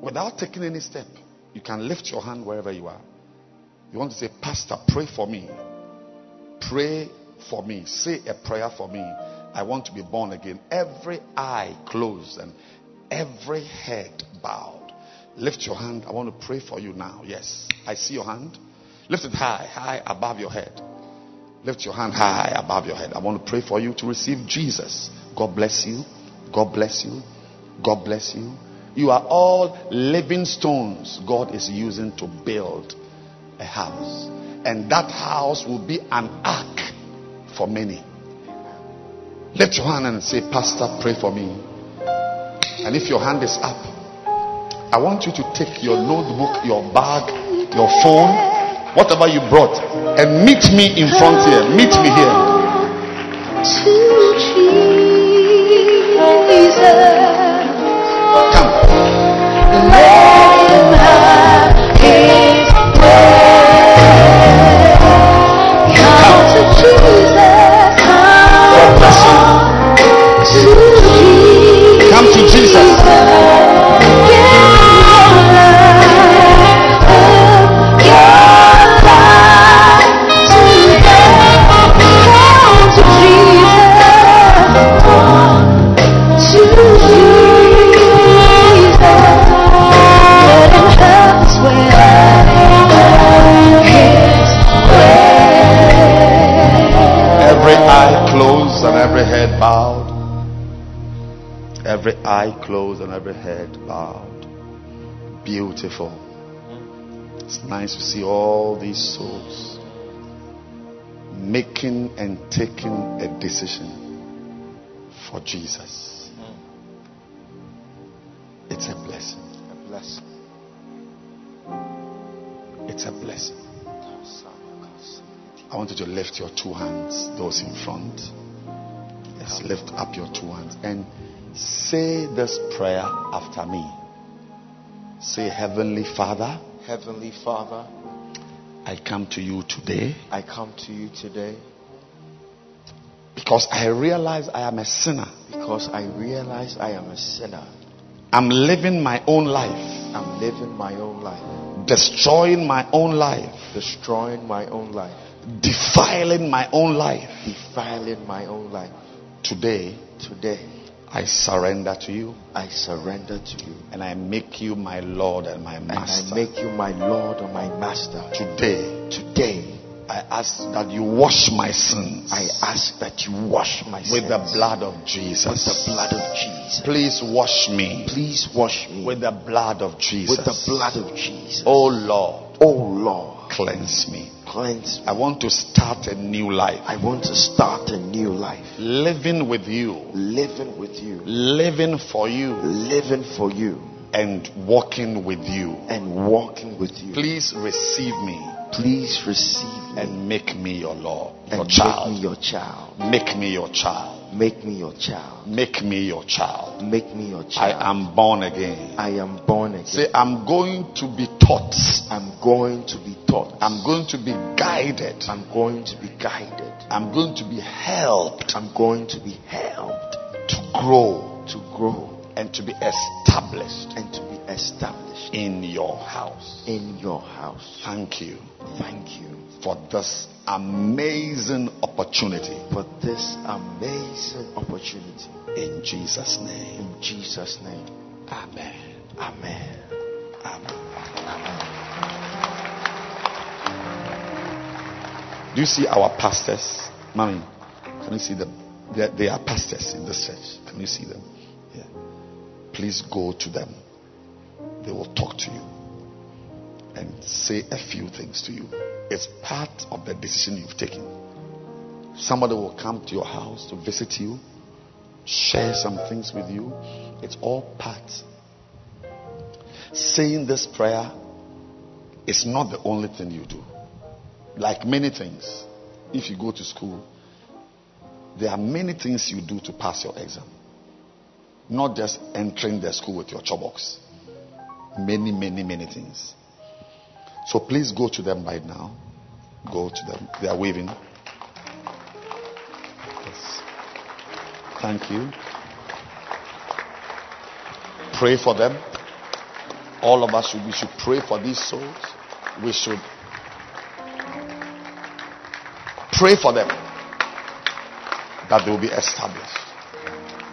without taking any step, you can lift your hand wherever you are. You want to say, Pastor, pray for me. Pray for me. Say a prayer for me. I want to be born again. Every eye closed and every head bowed. Lift your hand. I want to pray for you now. Yes. I see your hand. Lift it high, high above your head. Lift your hand high above your head. I want to pray for you to receive Jesus. God bless you. God bless you. God bless you. You are all living stones God is using to build a house. And that house will be an ark for many. Lift your hand and say, Pastor, pray for me. And if your hand is up, I want you to take your notebook, your bag, your phone, whatever you brought, and meet me in front here. Meet me here. Eye closed and every head bowed. Beautiful. It's nice to see all these souls making and taking a decision for Jesus. It's a blessing. A blessing. It's a blessing. I want you to lift your two hands, those in front. Yes, lift up your two hands and say this prayer after me. Say, Heavenly Father, Heavenly Father, I come to you today. I come to you today. Because I realize I am a sinner. because I realize I am a sinner. I'm living my own life, I'm living my own life, destroying my own life, destroying my own life, defiling my own life. defiling my own life. Today, Today, I surrender to you I surrender to you. and I make you my Lord and my Master. And. I make you my Lord and my Master. Today, Today, I ask that you wash my sins I ask that you wash my with the blood of Jesus. with the blood of Jesus. Please wash me Please wash me with the blood of Jesus. with the blood of Jesus. Oh Lord, Oh Lord, cleanse me. Cleanse me. I want to start a new life. I want to start a new life, Living with you, living with you, living for you, living for you, and walking with you. and walking with you. Please receive me Please receive me and make me your Lord, and your make child. me your child. Make me your child. Make me your child. Make me your child. Make me your child. I am born again. I am born again. Say, I'm going to be taught. I'm going to be taught. I'm going to be guided. I'm going to be guided. I'm going to be helped I'm going to be helped to grow to grow and to be established and to be established in your house. in your house. Thank you Thank you for this amazing opportunity. for this amazing opportunity. In Jesus' name. In Jesus' name. Amen. Amen. Amen. Do you see our pastors? Mommy, can you see them? They are, they are pastors in this church. Can you see them? Yeah. Please go to them. They will talk to you and say a few things to you. It's part of the decision you've taken. Somebody will come to your house to visit you, share some things with you. It's all part. Saying this prayer is not the only thing you do. Like many things, if you go to school, there are many things you do to pass your exam. Not just entering the school with your chop box. Many, many, many things. So please go to them right now. Go to them. They are waving. Yes. Thank you. Pray for them. All of us we should pray for these souls. We should pray for them that they will be established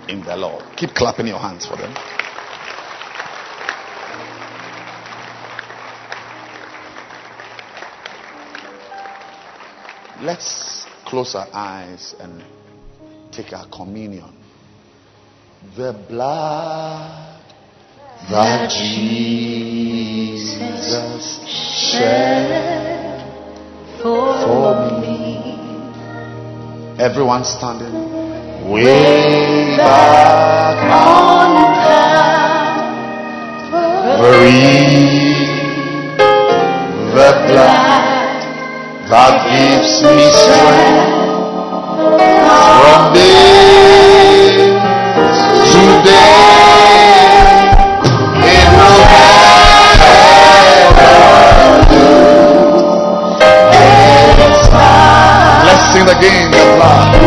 in the Lord. Keep clapping your hands for them. Let's close our eyes and take our communion. The blood that Jesus shed for me. Everyone standing. Way back gives me strength from day to day. It will never do. Let's sing again. The blood.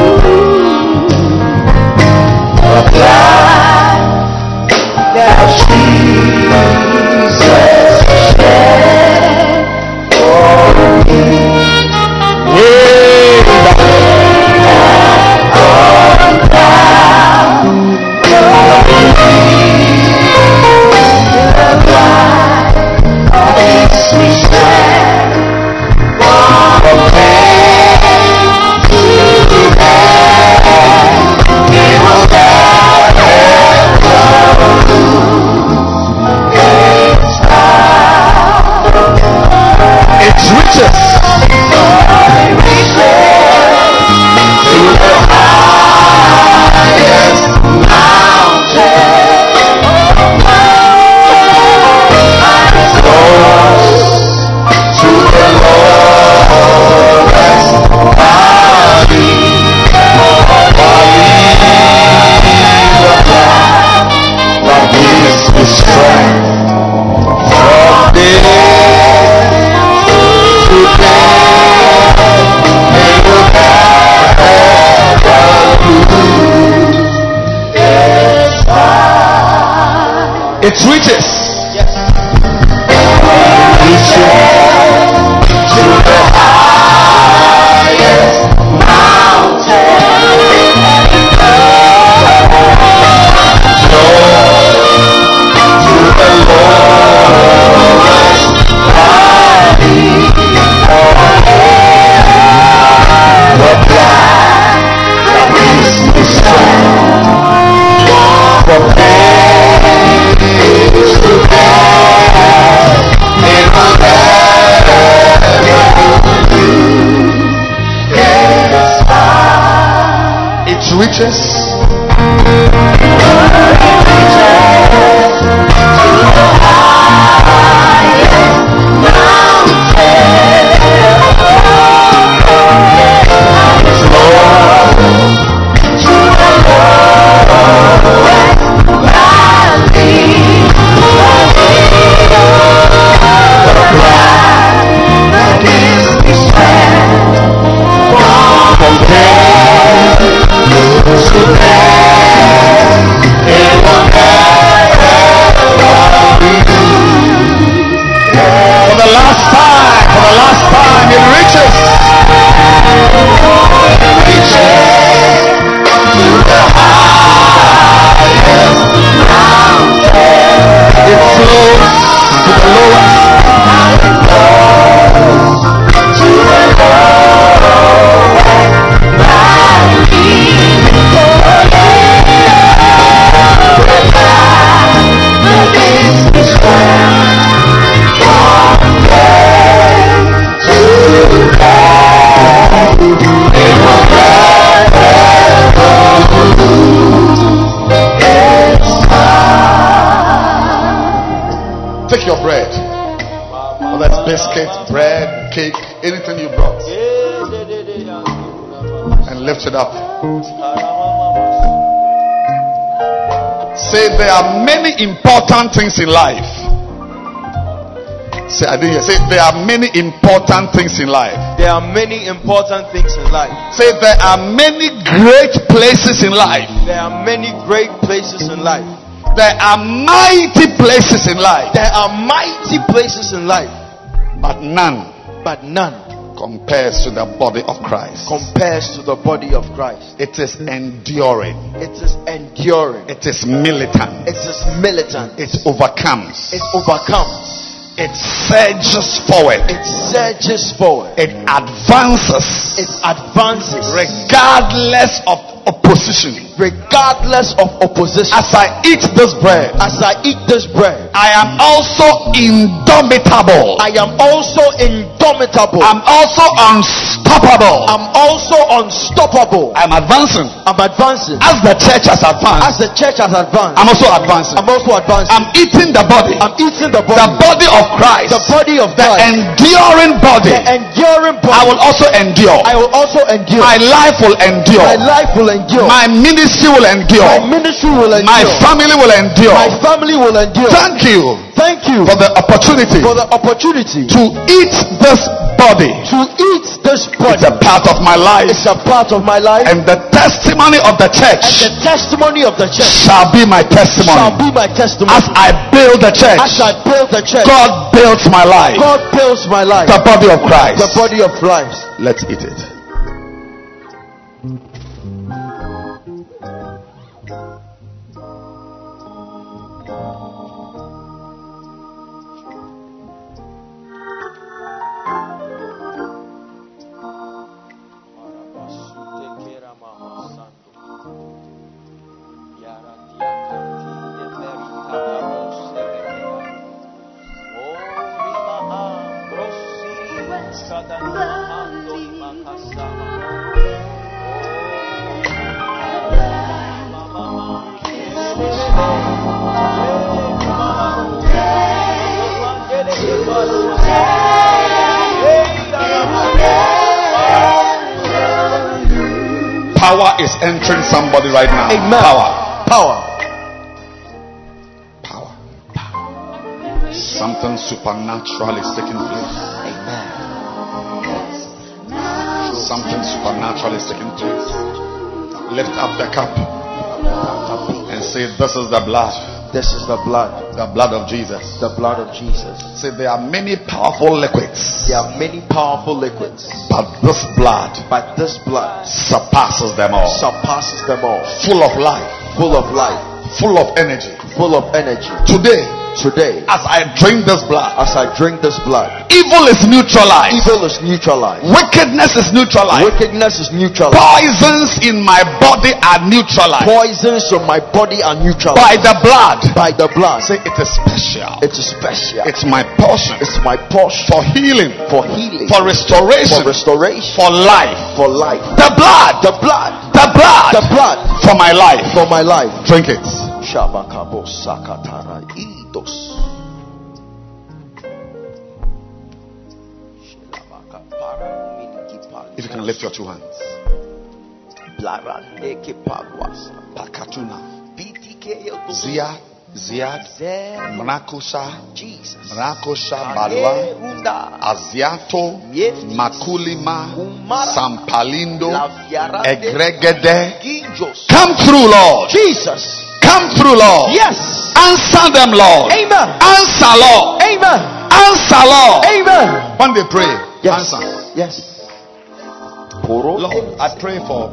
It. It many important things in life. Say I didn't hear. Say there are many important things in life. There are many important things in life. Say there are many great places in life. There are many great places in life. There are mighty places in life, There are mighty places in life, but none but none compares to the body of Christ. compares to the body of Christ. It is enduring. It is enduring. It is militant. It is militant. It overcomes. It overcomes. It surges forward. It surges forward. It advances It advances regardless of opposition. regardless of opposition. As I eat this bread, As I eat this bread, I am also indomitable. I am also indomitable. I'm also unstoppable. I'm also unstoppable. I'm advancing. I'm advancing. As the church has advanced. As the church has advanced, I'm also advancing. I'm also advancing. I'm eating the body, I'm eating the body. the body, of Christ, the body of the Christ, enduring body. the enduring body. I will also endure. I will also endure. My life will endure. My life will endure. My ministry will endure. My ministry will endure. My family will endure. My family will endure. Thank you Thank you for the opportunity for the opportunity to eat this body. to eat this body. It's a part of my life, It's a part of my life, and the testimony of the church. and the testimony of the church shall be my testimony. shall be my testimony. As I build the church, As I build the church, God builds my life. God builds my life, The body of Christ. the body of Christ. Let's eat it. Somebody right now. Amen. Power. Power. Power. Something supernatural is taking place. Something supernatural is taking place. Lift up the cup and say, This is the blood This is the blood, the blood of Jesus. the blood of Jesus. See, there are many powerful liquids, There are many powerful liquids, but this blood but this blood surpasses them all. surpasses them all. Full of life, Full of life, full of energy. full of energy. Today, Today, as I drink this blood, as I drink this blood, evil is neutralized, evil is neutralized. wickedness is neutralized, Wickedness is neutralized. poisons in my body are neutralized Poisons on my body are neutralized by the blood. by the blood. Say it is special. It is special. It's my portion It's my portion for healing, for healing, for restoration, for restoration, for life. for life. The blood, The blood, the blood, the blood for my life. for my life. Drink it. Shabakabo sakatara idos. If you can lift your two hands. Pakatuna. Zia, Ziad, Mrakusha, Jesus. Mrakusha Balwa, Aziato, Makulima, Sampalindo, Egregede. Come through, Lord. Jesus. Come through, Lord. Yes. Answer them, Lord. Amen. Answer, Lord. Amen. Answer, Lord. Amen. When they pray, Yes. answer. Yes. Lord, I pray for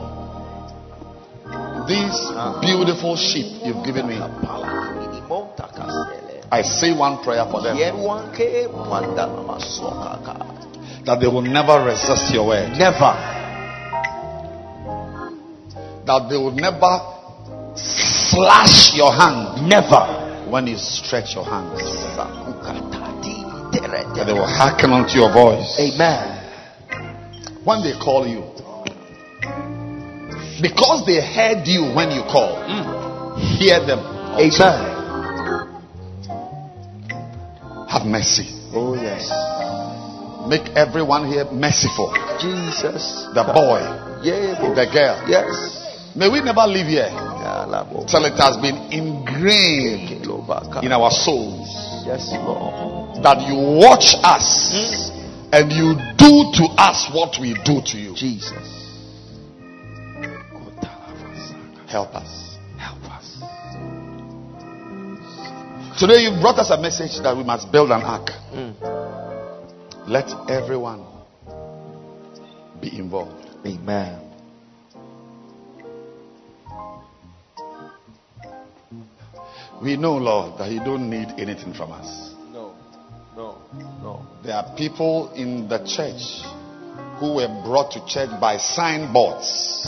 these beautiful sheep you've given me. I say one prayer for them that they will never resist your word, Never. that they will never slash your hand Never. when you stretch your hands, that they will hearken unto your voice Amen. when they call you. Because they heard you when you call, mm. hear them. also. Amen. Have mercy. Oh yes. Make everyone here merciful. Jesus. The boy, Yeah. the girl. Yes. May we never live here till it has been ingrained in our souls Yes, Lord. that you watch us and you do to us what we do to you. Jesus. Help us. Help us. Today you brought us a message that we must build an ark. Mm. Let everyone be involved. Amen. We know, Lord, that you don't need anything from us. No, no, no. There are people in the church who were brought to church by signboards.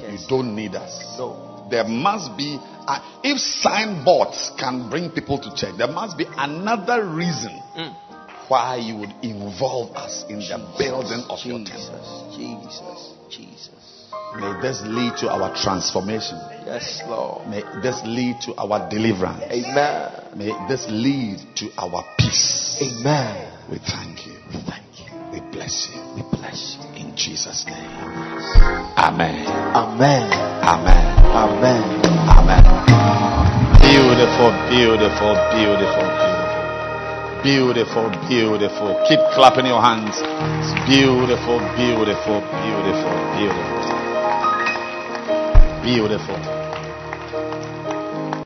You don't need us. No. There must be, a, if signboards can bring people to church, there must be another reason Mm. why you would involve us in the building of your temple. Jesus. Jesus. Jesus. May this lead to our transformation. Yes, Lord. May this lead to our deliverance. Amen. May this lead to our peace. Amen. We thank you. We thank you. We bless you. We bless you. In Jesus' name. Amen. Amen. Amen. Amen. Amen. Beautiful, beautiful, beautiful, beautiful. Beautiful, beautiful. Keep clapping your hands. It's beautiful, beautiful, beautiful, beautiful. Beautiful.